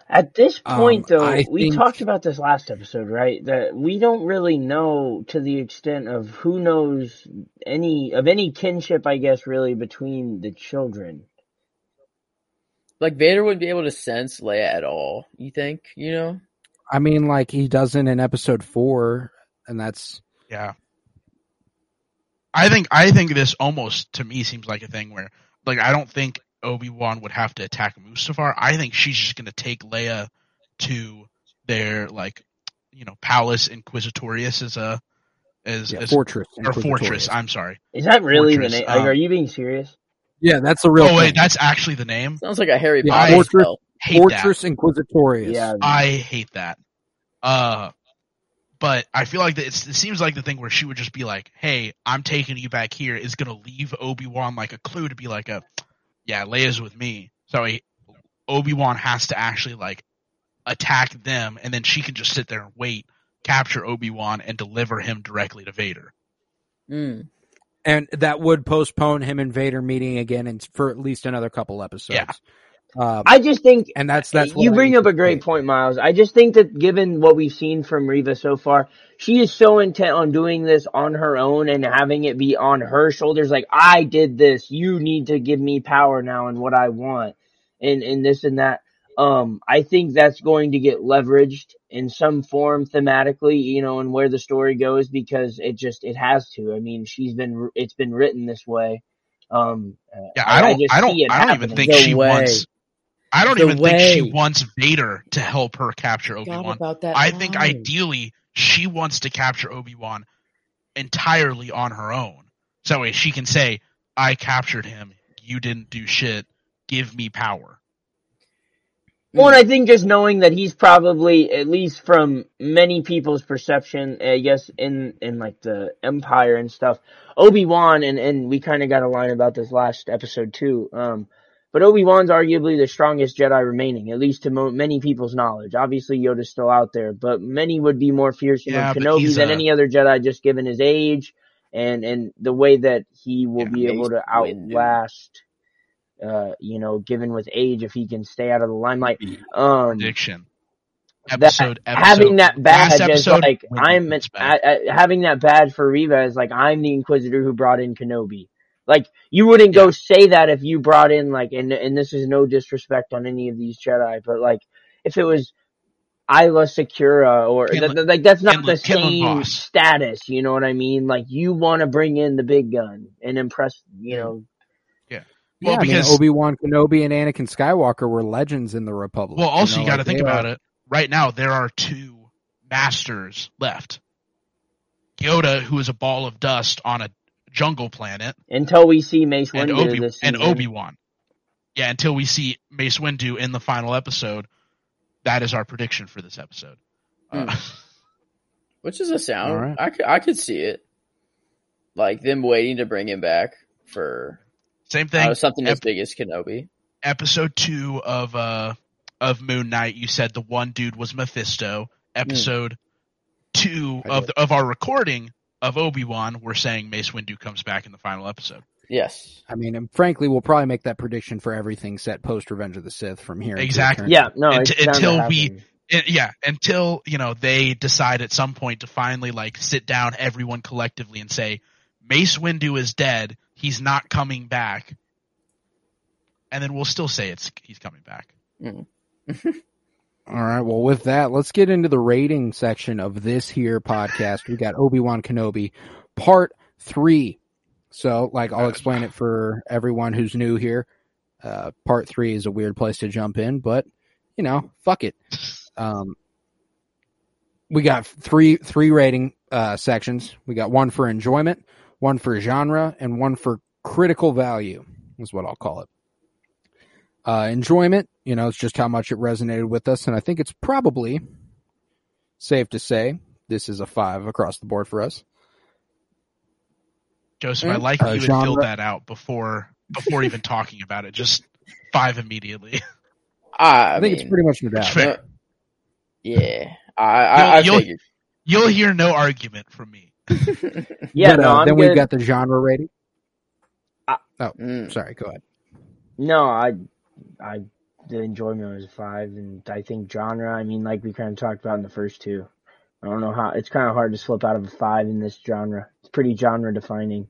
At this Um, point, though, I we think- talked about this last episode, right? That we don't really know to the extent of who knows any of any kinship, I guess, really between the children. Like Vader wouldn't be able to sense Leia at all. You think? You know? I mean, like he doesn't in episode four, and that's Yeah. I think I think this almost to me seems like a thing where like I don't think Obi Wan would have to attack Mustafar. I think she's just gonna take Leia to their like you know palace Inquisitorius as a as, yeah, as fortress or fortress. I'm sorry. Is that really Fortress, the name? Like, um, are you being serious? Yeah, that's a real. oh wait, thing. that's actually the name. Sounds like a Harry Yeah, Potter Fortress- spell. Hate Fortress Inquisitorius. Yeah. that. I hate that. Uh, but I feel like that it's, it seems like the thing where she would just be like, "Hey, I'm taking you back here," is gonna leave Obi Wan like a clue to be like a, yeah, Leia's with me. So Obi Wan has to actually like attack them, and then she can just sit there and wait, capture Obi Wan, and deliver him directly to Vader. Mm. and that would postpone him and Vader meeting again in, for at least another couple episodes. Yeah. Um, I just think and that's that's what you I bring up a anticipate. great point, Miles. I just think that given what we've seen from Reva so far, she is so intent on doing this on her own and having it be on her shoulders. Like I did this, you need to give me power now and what I want, and and this and that. Um, I think that's going to get leveraged in some form thematically, you know, and where the story goes because it just it has to. I mean, she's been it's been written this way. Um, Yeah, I don't, just I, don't, I don't even think The she way. wants. I don't The even think she wants Vader to help her capture Obi Wan. about that. I think ideally she wants to capture Obi Wan entirely on her own. So that way she can say, I captured him, you didn't do shit, give me power. Well, and I think just knowing that he's probably, at least from many people's perception, I guess in in like the Empire and stuff, Obi Wan and and we kind of got a line about this last episode too. Um, but Obi Wan's arguably the strongest Jedi remaining, at least to mo- many people's knowledge. Obviously, Yoda's still out there, but many would be more fearsome Yeah, of Kenobi than a- any other Jedi, just given his age and and the way that he will Yeah, be able to outlast, uh, you know, given with age, if he can stay out of the limelight. Um, Prediction. that- Episode, episode having that badge as like I'm comes back. I, I, having that badge for Reva is like I'm the Inquisitor who brought in Kenobi. Like you wouldn't go Yeah. say that if you brought in like and and this is no disrespect on any of these Jedi, but like if it was Aayla Secura or Quinlan- that, like that's not the Quinlan- Quinlan same status, you know what I mean? Like you want to bring in the big gun and impress, you know. Yeah. Well, yeah, because- Obi Wan Kenobi and Anakin Skywalker were legends in the Republic. Well, also you, know, got to like, think about are- it. Right now, there are two masters left. Yoda, who is a ball of dust on a jungle planet, Until we see Mace and Windu Obi this and. Obi Wan. Yeah, until we see Mace Windu in the final episode, that is our prediction for this episode. Uh, Which is a sound. All right. I could, I could see it. Like them waiting to bring him back for same thing. uh, something as Ep- big as Kenobi. episode two of uh of Moon Knight, you said the one dude was Mephisto. Episode two I of the, of our recording of Obi Wan, we're saying Mace Windu comes back in the final episode. Yes. I mean, and frankly, we'll probably make that prediction for everything set post Revenge of the Sith from here. Exactly. Yeah, no, Unt- it's until we- It- yeah, until you know they decide at some point to finally like sit down everyone collectively and say Mace Windu is dead. He's not coming back, and then we'll still say it's he's coming back. Mm-hmm. All right. Well, with that, let's get into the rating section of this here podcast. We got Obi Wan Kenobi, part three. So, like, I'll explain it for everyone who's new here. Uh, part three is a weird place to jump in, but you know, fuck it. Um, we got three three rating uh, sections. We got one for enjoyment, one for genre, and one for critical value. Is what I'll call it. Uh, enjoyment, you know, it's just how much it resonated with us, and I think it's probably safe to say this is a five across the board for us. Joseph, I Mm. like Uh, you had genre- filled that out before before even talking about it. Just five immediately. I, I, think mean, it's pretty much no That's doubt. fair. uh, yeah. I, I, I You'll- You'll hear no argument from me. Yeah, But, no, uh, then good. we've got the genre rating. Mm. Sorry, go ahead. No, I, I, the enjoyment was a five, and I think genre. I mean, like we kind of talked about in the first two. I don't know how it's kind of hard to slip out of a five in this genre. It's pretty genre defining.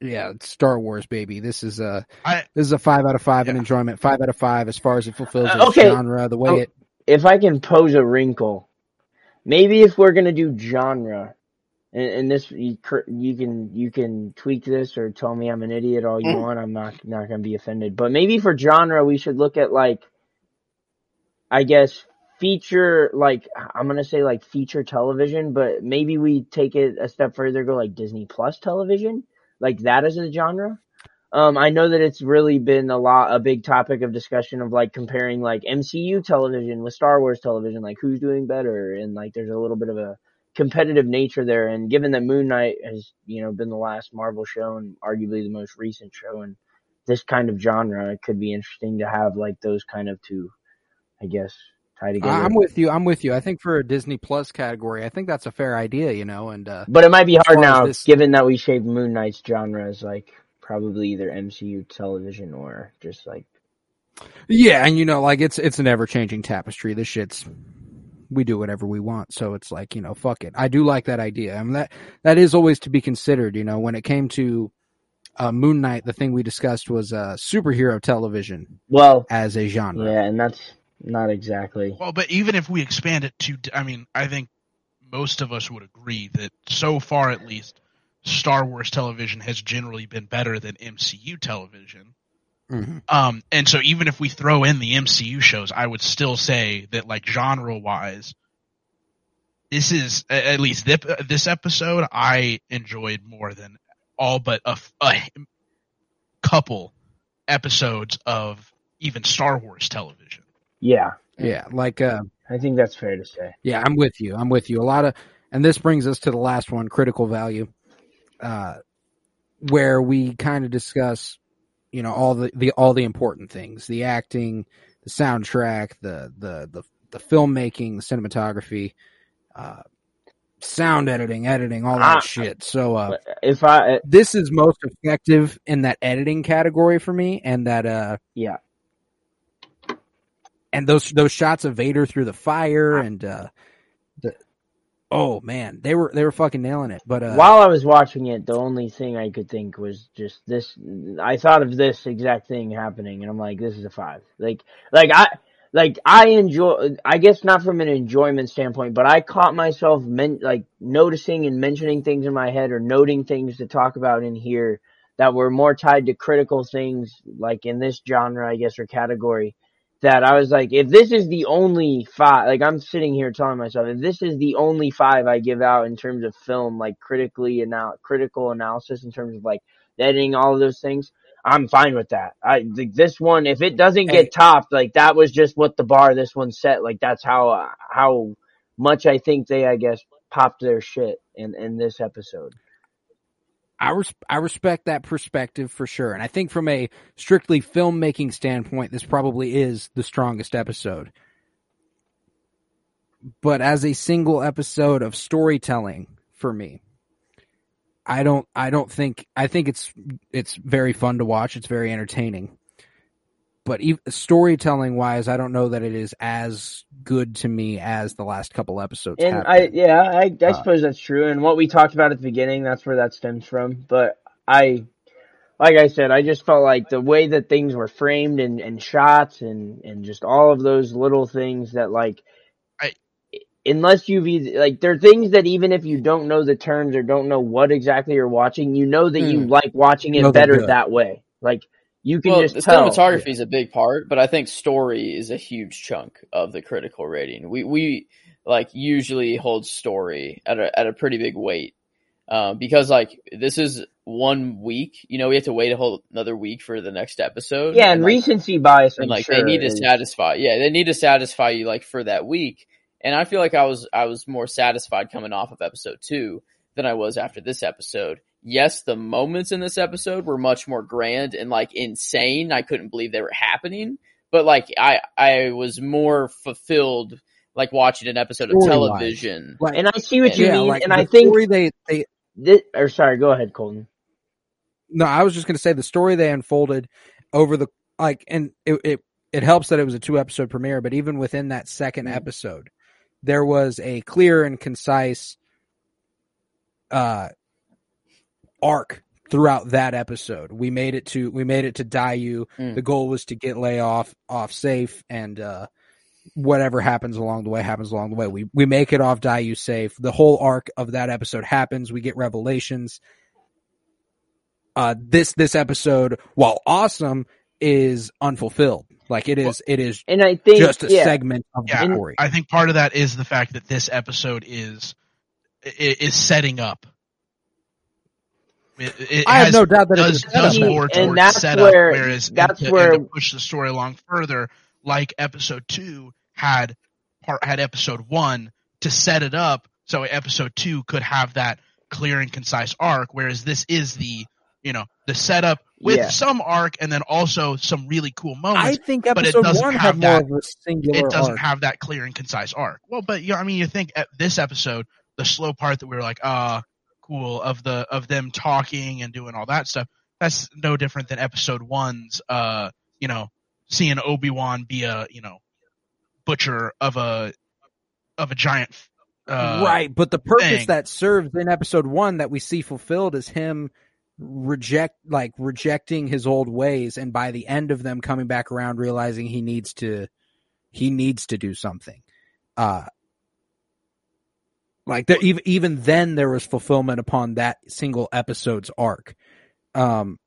Yeah, it's Star Wars, baby. This is a I this is a five out of five in enjoyment. Five out of five as far as it fulfills Uh, its okay. genre, the way Oh. it. If I can pose a wrinkle, maybe if we're gonna do genre, and, and this you, you can you can tweak this or tell me I'm an idiot all you Mm. want. I'm not not gonna be offended. But maybe for genre, we should look at like, I guess feature like I'm gonna say like feature television, but maybe we take it a step further, go like Disney Plus television, like that as a genre. Um, I know that it's really been a lot, a big topic of discussion of like comparing like MCU television with Star Wars television, like who's doing better, and like there's a little bit of a competitive nature there. And given that Moon Knight has, you know, been the last Marvel show and arguably the most recent show in this kind of genre, it could be interesting to have like those kind of two, I guess, tie together. I'm with you. I'm with you. I think for a Disney Plus category, I think that's a fair idea. You know, and uh, But it might be hard now, this- given that we shaped Moon Knight's genre as like probably either MCU television or just like yeah, and you know, like it's it's an ever changing tapestry. This shit's we do whatever we want, so it's like you know, fuck it. I do like that idea. I mean that that is always to be considered. You know, when it came to uh, Moon Knight, the thing we discussed was uh, superhero television well, as a genre. yeah, and that's not exactly. well, but even if we expand it to, I mean, I think most of us would agree that so far, at least, Star Wars television has generally been better than MCU television. Mhm. Um, and so even if we throw in the MCU shows, I would still say that like genre wise, this is at least this, this episode I enjoyed more than all but a couple episodes of even Star Wars television. Yeah, Yeah, like uh, I think that's fair to say. Yeah, I'm with you. I'm with you. A lot of, and this brings us to the last one, critical value, uh, where we kind of discuss, you know, all the, the all the important things: the acting, the soundtrack, the the the, the filmmaking, the cinematography, uh, sound editing, editing, all that Ah. shit. So uh, If I, this is most effective in that editing category for me, and that uh, yeah, and those those shots of Vader through the fire and uh, the oh man, they were they were fucking nailing it. But uh, while I was watching it, the only thing I could think was just this. I thought of this exact thing happening, and I'm like, this is a five. Like, like I, like I enjoy. I guess not from an enjoyment standpoint, but I caught myself men, like noticing and mentioning things in my head or noting things to talk about in here that were more tied to critical things, like in this genre, I guess, or category. That I was like, if this is the only five, like I'm sitting here telling myself, if this is the only five I give out in terms of film, like critically and anal- critical analysis in terms of like editing, all of those things, I'm fine with that. I like this one, if it doesn't get topped, like that was just what the bar this one set. Like that's how how much I think they, I guess, popped their shit in in this episode. I res- I respect that perspective for sure, and I think from a strictly filmmaking standpoint, this probably is the strongest episode. But as a single episode of storytelling for me, I don't I don't think I think it's it's very fun to watch. It's very entertaining. But ev storytelling wise, I don't know that it is as good to me as the last couple episodes. And have I, yeah, I, I Uh, suppose that's true. And what we talked about at the beginning, that's where that stems from. But I, like I said, I just felt like the way that things were framed and, and shots and, and just all of those little things that like, I- unless you've either, like, there are things that even if you don't know the terms or don't know what exactly you're watching, you know that you Mm. like watching it better that way. Like, you can well, just the tell. cinematography is a big part, but I think story is a huge chunk of the critical rating. We we like usually hold story at a at a pretty big weight um, because like this is one week. You know, we have to wait a whole another week for the next episode. Yeah, and like, recency bias, I'm and like sure, they need to satisfy. Yeah, they need to satisfy you like for that week. And I feel like I was I was more satisfied coming off of episode two than I was after this episode. Yes, the moments in this episode were much more grand and like insane. I couldn't believe they were happening. But like I I was more fulfilled like watching an episode of television. Like, And I see what you yeah, mean, like and I think story they they this, or sorry, go ahead, Colton. No, I was just going to say the story they unfolded over the like, and it it it helps that it was a two episode premiere, but even within that 2nd Mm. episode, there was a clear and concise uh arc throughout that episode. We made it to we made it to Daiyu. Mm. The goal was to get lay off off safe and uh whatever happens along the way happens along the way. We we make it off Daiyu safe. The whole arc of that episode happens. We get revelations. Uh this this episode, while awesome, is unfulfilled. Like it is it is And I think just a yeah, segment of Yeah, the story. I think part of that is the fact that this episode is i- is setting up. It, it I have no doubt that does it's a setup does See, more and towards that's setup, where- whereas that's and to, where- and to push the story along further, like episode two had part had episode one to set it up, so episode two could have that clear and concise arc, whereas this is the you know the setup with Yeah. some arc and then also some really cool moments. I moments. think but it episode doesn't one have had more that- of a singular it doesn't arc. have that clear and concise arc. Well, but yeah, I mean, you think at this episode, the slow part that we were like, ah, cool of the of them talking and doing all that stuff. That's no different than episode one's, uh, you know, seeing Obi Wan be a you know butcher of a of a giant. Uh, right, but the purpose thing. that serves in episode one that we see fulfilled is him reject like rejecting his old ways and by the end of them coming back around realizing he needs to he needs to do something uh like there even even then there was fulfillment upon that single episode's arc. Um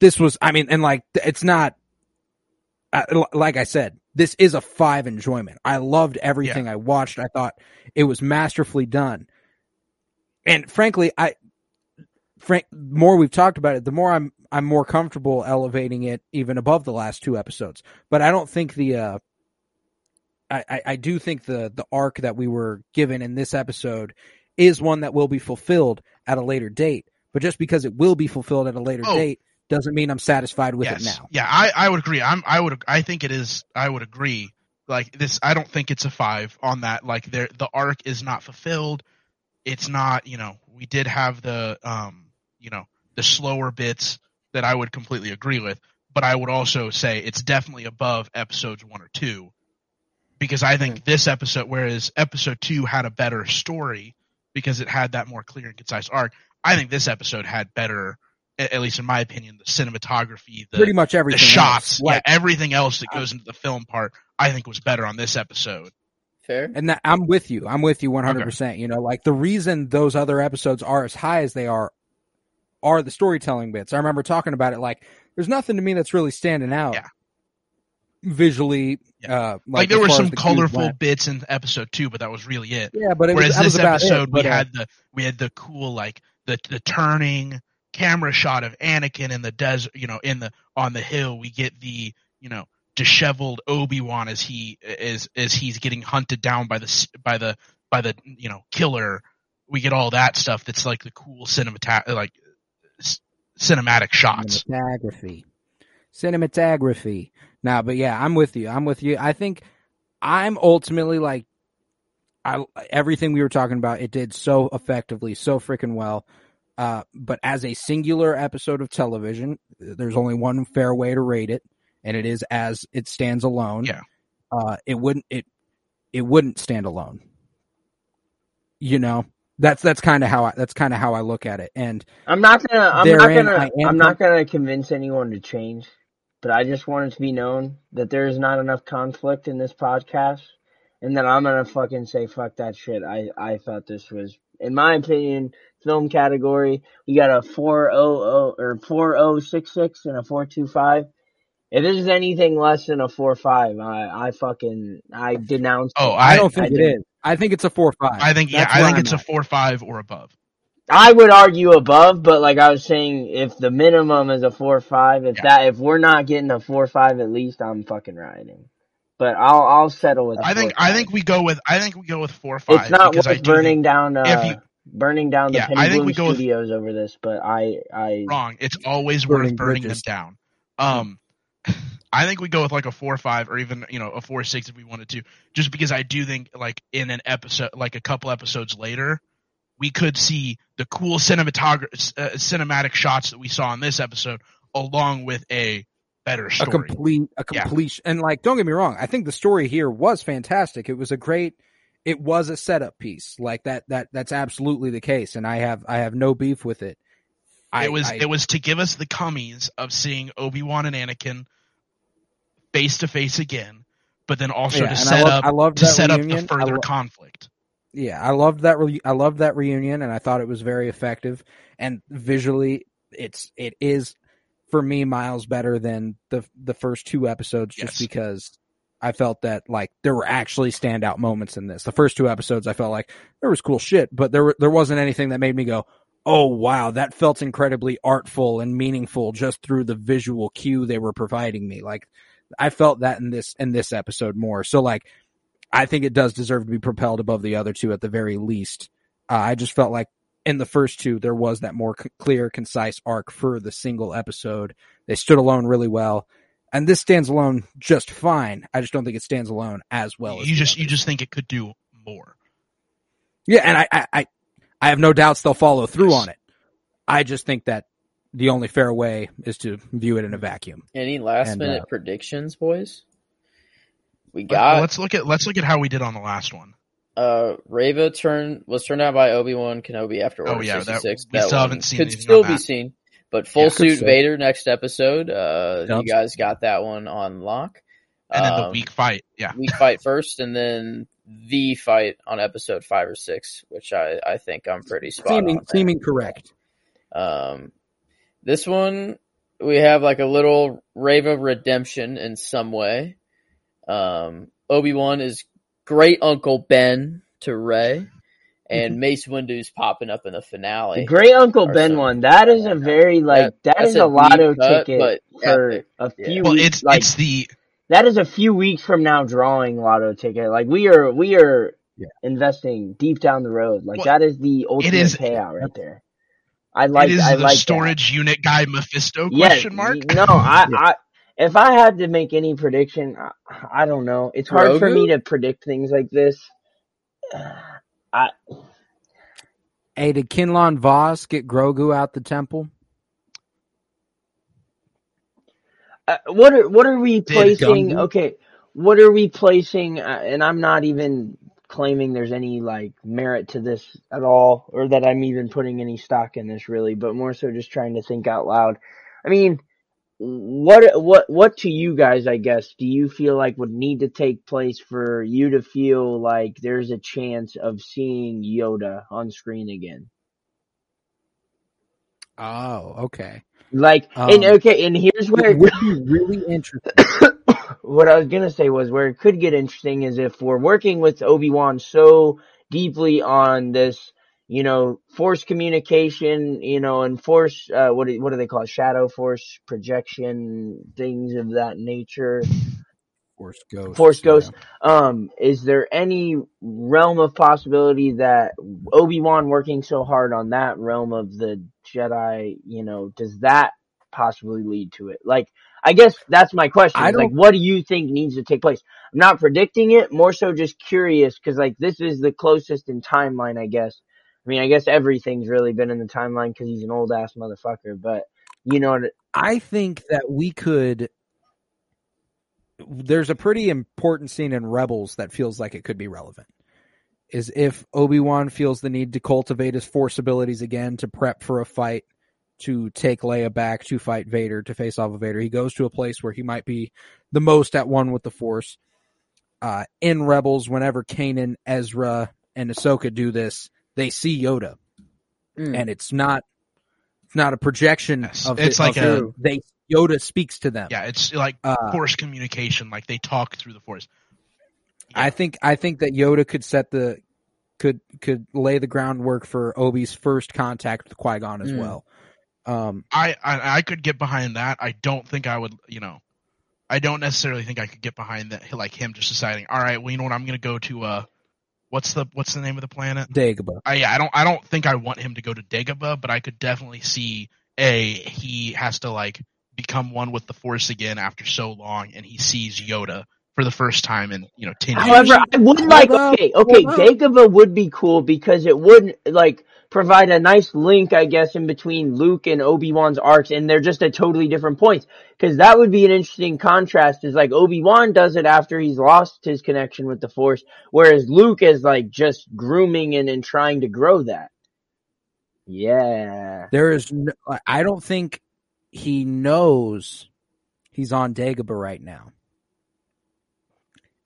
this was i mean and like it's not uh, like i said this is a five enjoyment. I loved everything i watched. I thought it was masterfully done. And frankly i frank more we've talked about it the more i'm i'm more comfortable elevating it even above the last two episodes. But i don't think the uh I, I, do think the the arc that we were given in this episode is one that will be fulfilled at a later date. But just because it will be fulfilled at a later Oh. date doesn't mean I'm satisfied with yes. it now. Yeah, I, I would agree. I'm I would I think it is. I would agree. like this. I don't think it's a five on that. Like there, the arc is not fulfilled. It's not. You know, we did have the um, you know, the slower bits that I would completely agree with, but I would also say it's definitely above episodes one or two because I think this episode, whereas episode two had a better story because it had that more clear and concise arc, I think this episode had better, at least in my opinion, the cinematography, the, Pretty much everything, the everything. shots, else. Like, yeah, everything else that goes into the film part, I think was better on this episode. Fair. And that, I'm with you. I'm with you 100%. You know, like the reason those other episodes are as high as they are are the storytelling bits. I remember talking about it like there's nothing to me that's really standing out Yeah. Visually. Uh, like, Like, there were some the colorful bits in episode two, but that was really it. Yeah, but it Whereas was, that was this episode, it, we but, uh, had the we had the cool like the the turning camera shot of Anakin in the desert, you know, in the on the hill. We get the you know disheveled Obi Wan as he as as he's getting hunted down by the by the by the you know killer. We get all that stuff. That's like the cool cinemat like s- cinematic shots. Cinematography. Cinematography. Nah, but yeah, I'm with you. I'm with you. I think I'm ultimately like I everything we were talking about, it did so effectively, so freaking well. Uh, but as a singular episode of television, there's only one fair way to rate it, and it is as it stands alone. Yeah. Uh, it wouldn't it it wouldn't stand alone. You know, that's that's kind of how I that's kind of how I look at it. And I'm not gonna. I'm not gonna. am I'm not gonna convince anyone to change. But I just want it to be known that there is not enough conflict in this podcast, and that I'm gonna fucking say fuck that shit. I I thought this was, in my opinion, film category. We got a four oh oh or four oh six six and a four two five. If this is anything less than a four five, I I fucking I denounce. Oh, it. I, I- don't think I it do. is. I think it's a four five. I think yeah, That's I think I'm it's a at. four five or above. I would argue above, but like I was saying, if the minimum is a four or five, if Yeah. that if we're not getting a four or five at least, I'm fucking riding. But I'll I'll settle with. I think I think we go with I think we go with four five. it's not worth burning down. Uh, if you- burning down the Yeah, Penny I think Bloom we go with- Studios over this, but I I wrong. It's always Burning worth burning bridges. them down. Um, I think we go with like a four five or even you know a four six if we wanted to, just because I do think like in an episode, like a couple episodes later, we could see the cool cinematography, uh, cinematic shots that we saw in this episode, along with a better story. a complete a Yeah. complete and like don't get me wrong i think the story here was fantastic it was a great it was a setup piece like that that that's absolutely the case and i have i have no beef with it I, it was I- it was to give us the cummies of seeing Obi Wan and Anakin face to face again, but then also yeah, to set I love, up I to set up reunion. the I further lo- conflict. Yeah i loved that re- i loved that reunion and i thought it was very effective. And visually it's it is for me miles better than the the first two episodes just Yes. because i felt that like there were actually standout moments in this. The first two episodes i felt like there was cool shit but there were, there wasn't anything that made me go oh wow that felt incredibly artful and meaningful just through the visual cue they were providing me. Like i felt that in this in this episode more. So like I think it does deserve to be propelled above the other two at the very least. Uh, I just felt like in the first two there was that more c- clear, concise arc for the single episode. They stood alone really well, and this stands alone just fine. I just don't think it stands alone as well. you the just you just think it could do more. yeah, and I, I I I have no doubts they'll follow through on it. I just think that the only fair way is to view it in a vacuum. Any last And, minute uh, predictions, boys? We got let's look at let's look at how we did on the last one. uh Reva turn was turned out by Obi Wan Kenobi after Oh, Order yeah, that- sixty six. we still haven't seen could still be that. seen. But full Yeah, suit. Vader next episode. Uh Sounds- you guys got that one on lock. And then the weak fight, yeah. week fight first and then the fight on episode five or six, which I, I think I'm pretty spot Seeming on. there. correct. Um, this one we have like a little Reva redemption in some way. Um, Obi Wan is great Uncle Ben to Rey, and Mace Windu's popping up in the finale. The Great Uncle Ben some- one. That is a very like that that's a a lotto cut, ticket but for epic. a Yeah. few Well, weeks. it's like it's the that is a few weeks from now drawing lotto ticket. Like we are we are Yeah. investing deep down the road. Like Well, that is the ultimate is- payout right there. I like it is I the like that. storage unit guy Mephisto Yeah, question mark. No, I, I if I had to make any prediction, I, I don't know. It's hard for me to predict things like this. I Hey, did Quinlan Vos get Grogu out the temple? Uh, what are what are we placing? Okay, what are we placing? Uh, and I'm not even claiming there's any like merit to this at all, or that I'm even putting any stock in this really, but more so just trying to think out loud. I mean, what what what to you guys? I guess do you feel like would need to take place for you to feel like there's a chance of seeing Yoda on screen again? Oh, okay. Like, and Um, okay, and here's where It would be really interesting. what I was gonna say was where it could get interesting is if we're working with Obi Wan so deeply on this, you know, force communication, you know, and force, uh, what do, what do they call it? Shadow force projection, things of that nature. Force Ghost. Force Ghost. Um, is there any realm of possibility that Obi Wan working so hard on that realm of the Jedi, you know, does that possibly lead to it? Like, I guess that's my question. Like, what do you think needs to take place? I'm not predicting it, more so just curious, because like this is the closest in timeline, I guess. I mean, I guess everything's really been in the timeline because he's an old ass motherfucker, but you know, what- I think that we could. There's a pretty important scene in Rebels that feels like it could be relevant. Is if Obi Wan feels the need to cultivate his Force abilities again to prep for a fight, to take Leia back to fight Vader, to face off of Vader. He goes to a place where he might be the most at one with the Force. Uh, in Rebels, whenever Kanan, Ezra, and Ahsoka do this, they see Yoda, Mm. and it's not it's not a projection Yes. of It's of like a- who they Yoda speaks to them. Yeah, it's like Uh, force communication. Like they talk through the force. I think I think that Yoda could set the could could lay the groundwork for Obi's first contact with Qui Gon as Mm. well. Um, I, I I could get behind that. I don't think I would. You know, I don't necessarily think I could get behind that. Like him just deciding, all right, well, you know what, I'm going to go to uh, what's the what's the name of the planet? Dagobah. I yeah, I don't I don't think I want him to go to Dagobah, but I could definitely see a he has to like become one with the Force again after so long, and he sees Yoda for the first time in you know ten years. However, I would like okay, okay, hold. Dagobah would be cool because it would like provide a nice link, I guess, in between Luke and Obi Wan's arcs, and they're just at totally different points. Because that would be an interesting contrast. Is like Obi Wan does it after he's lost his connection with the Force, whereas Luke is like just grooming and, and trying to grow that. Yeah. There is no, I don't think he knows he's on Dagobah right now.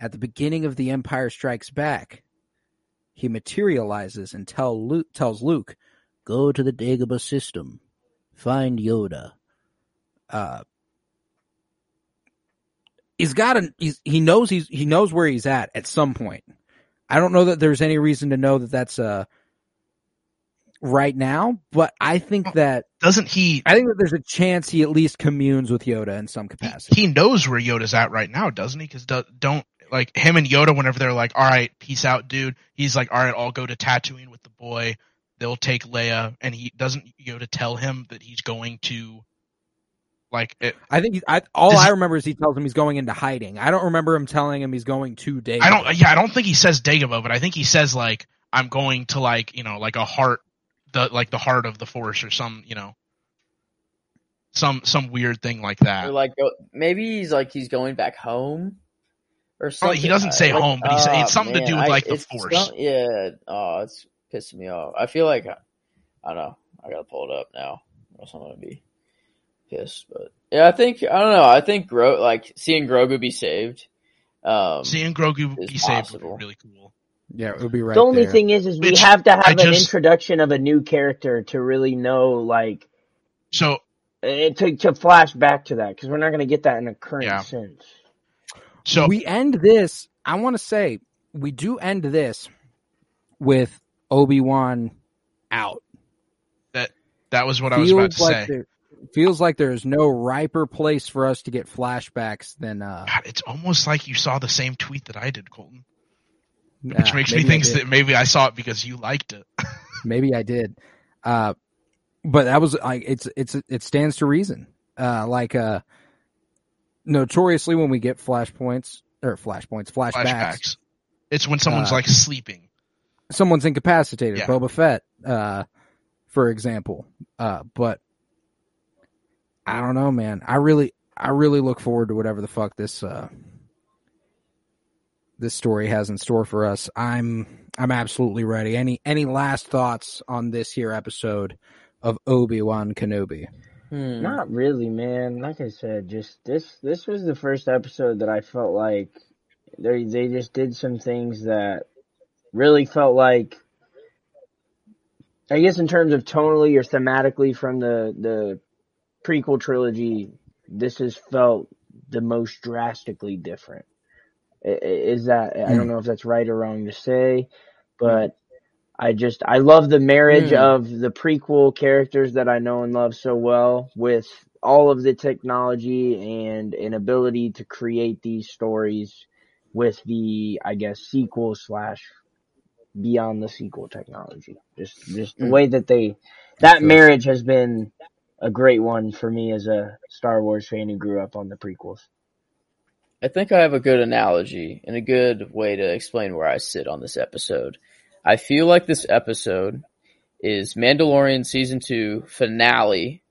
At the beginning of The Empire Strikes Back, he materializes and tell Luke, tells Luke, "Go to the Dagobah system, find Yoda." Uh, he's got a he's, he knows he's he knows where he's at at some point. I don't know that there's any reason to know that that's uh right now, but I think that Doesn't he? I think that there's a chance he at least communes with Yoda in some He, capacity. he knows where Yoda's at right now, doesn't he? Because do, don't like him and Yoda. Whenever they're like, "All right, peace out, dude," he's like, "All right, I'll go to Tatooine with the boy." They'll take Leia, and he doesn't Yoda tell him that he's going to, like, it, I think he, I, all Does I he- remember is he tells him he's going into hiding. I don't remember him telling him he's going to Dagobah. I don't. Yeah, I don't think he says Dagobah, but I think he says like, "I'm going to like, you know, like a heart, the like the heart of the Force or some, you know, some some weird thing like that." Or like maybe he's like he's going back home or something. he doesn't say Like, home, but he sa- it's ah, something to do with I- like the Force. some- yeah. Oh, it's pissing me off. I feel like I, I don't know. I gotta pull it up now. Or else I'm gonna be pissed. But yeah, I think I don't know. I think Gro like seeing Grogu be saved. Um, Seeing Grogu It's be saved would be really cool. Yeah, it would be right the only there. thing is, is we Which have to have I an just- introduction of a new character to really know, like, So eh, to to flash back to that because we're not going to get that in a current Yeah. sense. So we end this. I want to say we do end this with Obi Wan out. that that was what I was about to like say. there, feels like there's no riper place for us to get flashbacks than uh. God, it's almost like you saw the same tweet that I did, Colton. Which makes me think that maybe I saw it because you liked it. Maybe I did. Uh, but that was like it's it's it stands to reason. Uh, like uh, notoriously when we get flashpoints or flashpoints, flashbacks, Flashbacks. It's when someone's Uh, like sleeping. someone's incapacitated. Yeah. Boba Fett, uh, for example. Uh, but I don't know, man. I really, I really look forward to whatever the fuck this, uh, this story has in store for us. I'm, I'm absolutely ready. Any, any last thoughts on this here episode of Obi Wan Kenobi? Hmm. Not really, man. Like I said, just this this was the first episode that I felt like they they just did some things that really felt like I guess in terms of tonally or thematically from the the prequel trilogy, this has felt the most drastically different. Is that I don't know if that's right or wrong to say, but I just I love the marriage Hmm. of the prequel characters that I know and love so well with all of the technology and an ability to create these stories with the I guess sequel slash beyond the sequel technology. Just just the Hmm. way that they that marriage has been a great one for me as a Star Wars fan who grew up on the prequels. I think I have a good analogy and a good way to explain where I sit on this episode. I feel like this episode is Mandalorian season two finale.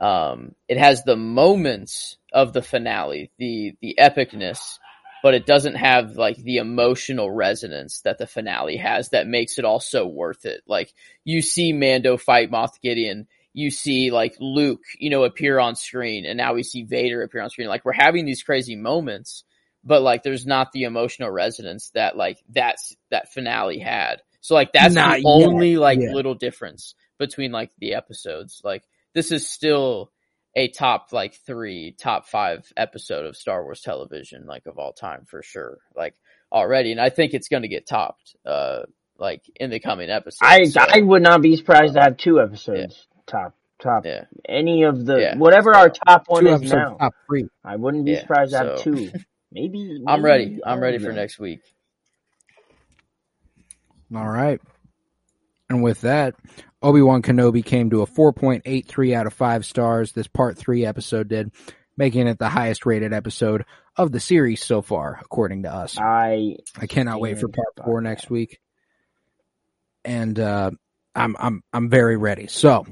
Um, it has the moments of the finale, the the epicness, but it doesn't have like the emotional resonance that the finale has that makes it all so worth it. Like you see Mando fight Moff Gideon, you see like Luke, you know, appear on screen, and now we see Vader appear on screen. Like we're having these crazy moments, but like there's not the emotional resonance that like that's that finale had. So like that's Not the yet, only like yeah. little difference between like the episodes. Like this is still a top like three, top five episode of Star Wars television, like of all time for sure. Like already, and I think it's going to get topped, uh, like in the coming episodes. I So, I would not be surprised to have two episodes top top yeah, any of the Yeah. whatever our top one Two is now. top three. I wouldn't be Yeah, surprised to have two. Maybe, I'm ready. I'm ready for next week. All right. And with that, Obi Wan Kenobi came to a 4.83 out of 5 stars. This part 3 episode did, making it the highest rated episode of the series so far, according to us. I I cannot wait for part by 4 that. next week. And uh, I'm I'm I'm very ready. So,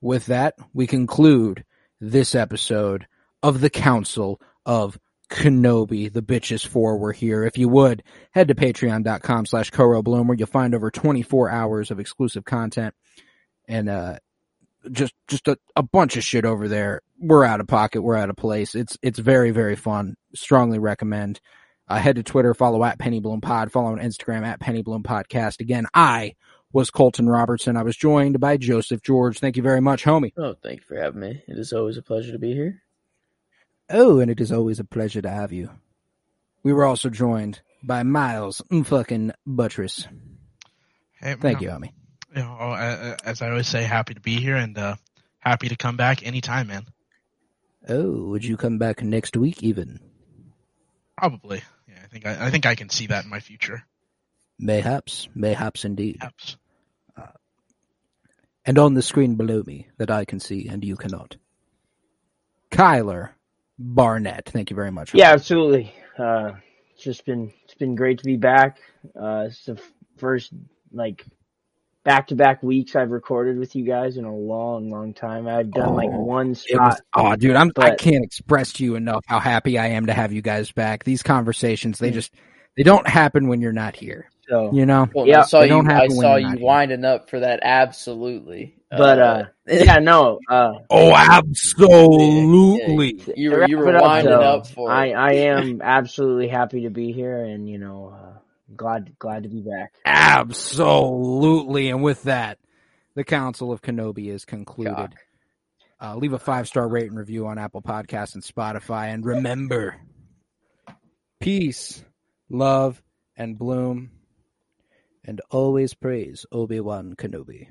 with that, we conclude this episode of the Council of Kenobi. The bitches four were here. If you would, head to patreon.com slash Koro Bloom where you'll find over 24 hours of exclusive content and uh just just a, a bunch of shit over there. We're out of pocket, we're out of place. It's it's very, very fun. Strongly recommend. Uh, head to Twitter, follow at Penny Bloom Pod, follow on Instagram at Penny Bloom Podcast. Again, I was Colton Robertson. I was joined by Joseph George. Thank you very much, homie. Oh, thank you for having me. It is always a pleasure to be here. Oh, and it is always a pleasure to have you. We were also joined by Miles fucking Buttress. Hey, Thank you, homie. You know, uh, uh, as I always say, happy to be here and uh, happy to come back anytime, man. Oh, would you come back next week even? Probably. Yeah, I think I, I think I can see that in my future. Mayhaps, mayhaps indeed. Perhaps. And on the screen below me that I can see and you cannot. Kyler Barnett. Thank you very much. yeah, absolutely. Uh, it's just been it's been great to be back. Uh, it's the first like back to back weeks I've recorded with you guys in a long, long time. I've done like one It was, spot. oh, dude, I'm, I can't express to you enough how happy I am to have you guys back. These conversations, they just, they don't happen when you're not here. So, You know? Well, Yeah, I saw they you. don't I happen when saw you're you not here. winding up for that. Absolutely. But uh, yeah, no. Uh, Oh, absolutely. you were you wrap were it up, winding though, up for. I it. I am absolutely happy to be here, and you know, uh, glad glad to be back. Absolutely. And with that, the Council of Kenobi is concluded. Uh, leave a five star rate and review on Apple Podcasts and Spotify. And remember, peace, love, and bloom. And always praise Obi Wan Kenobi.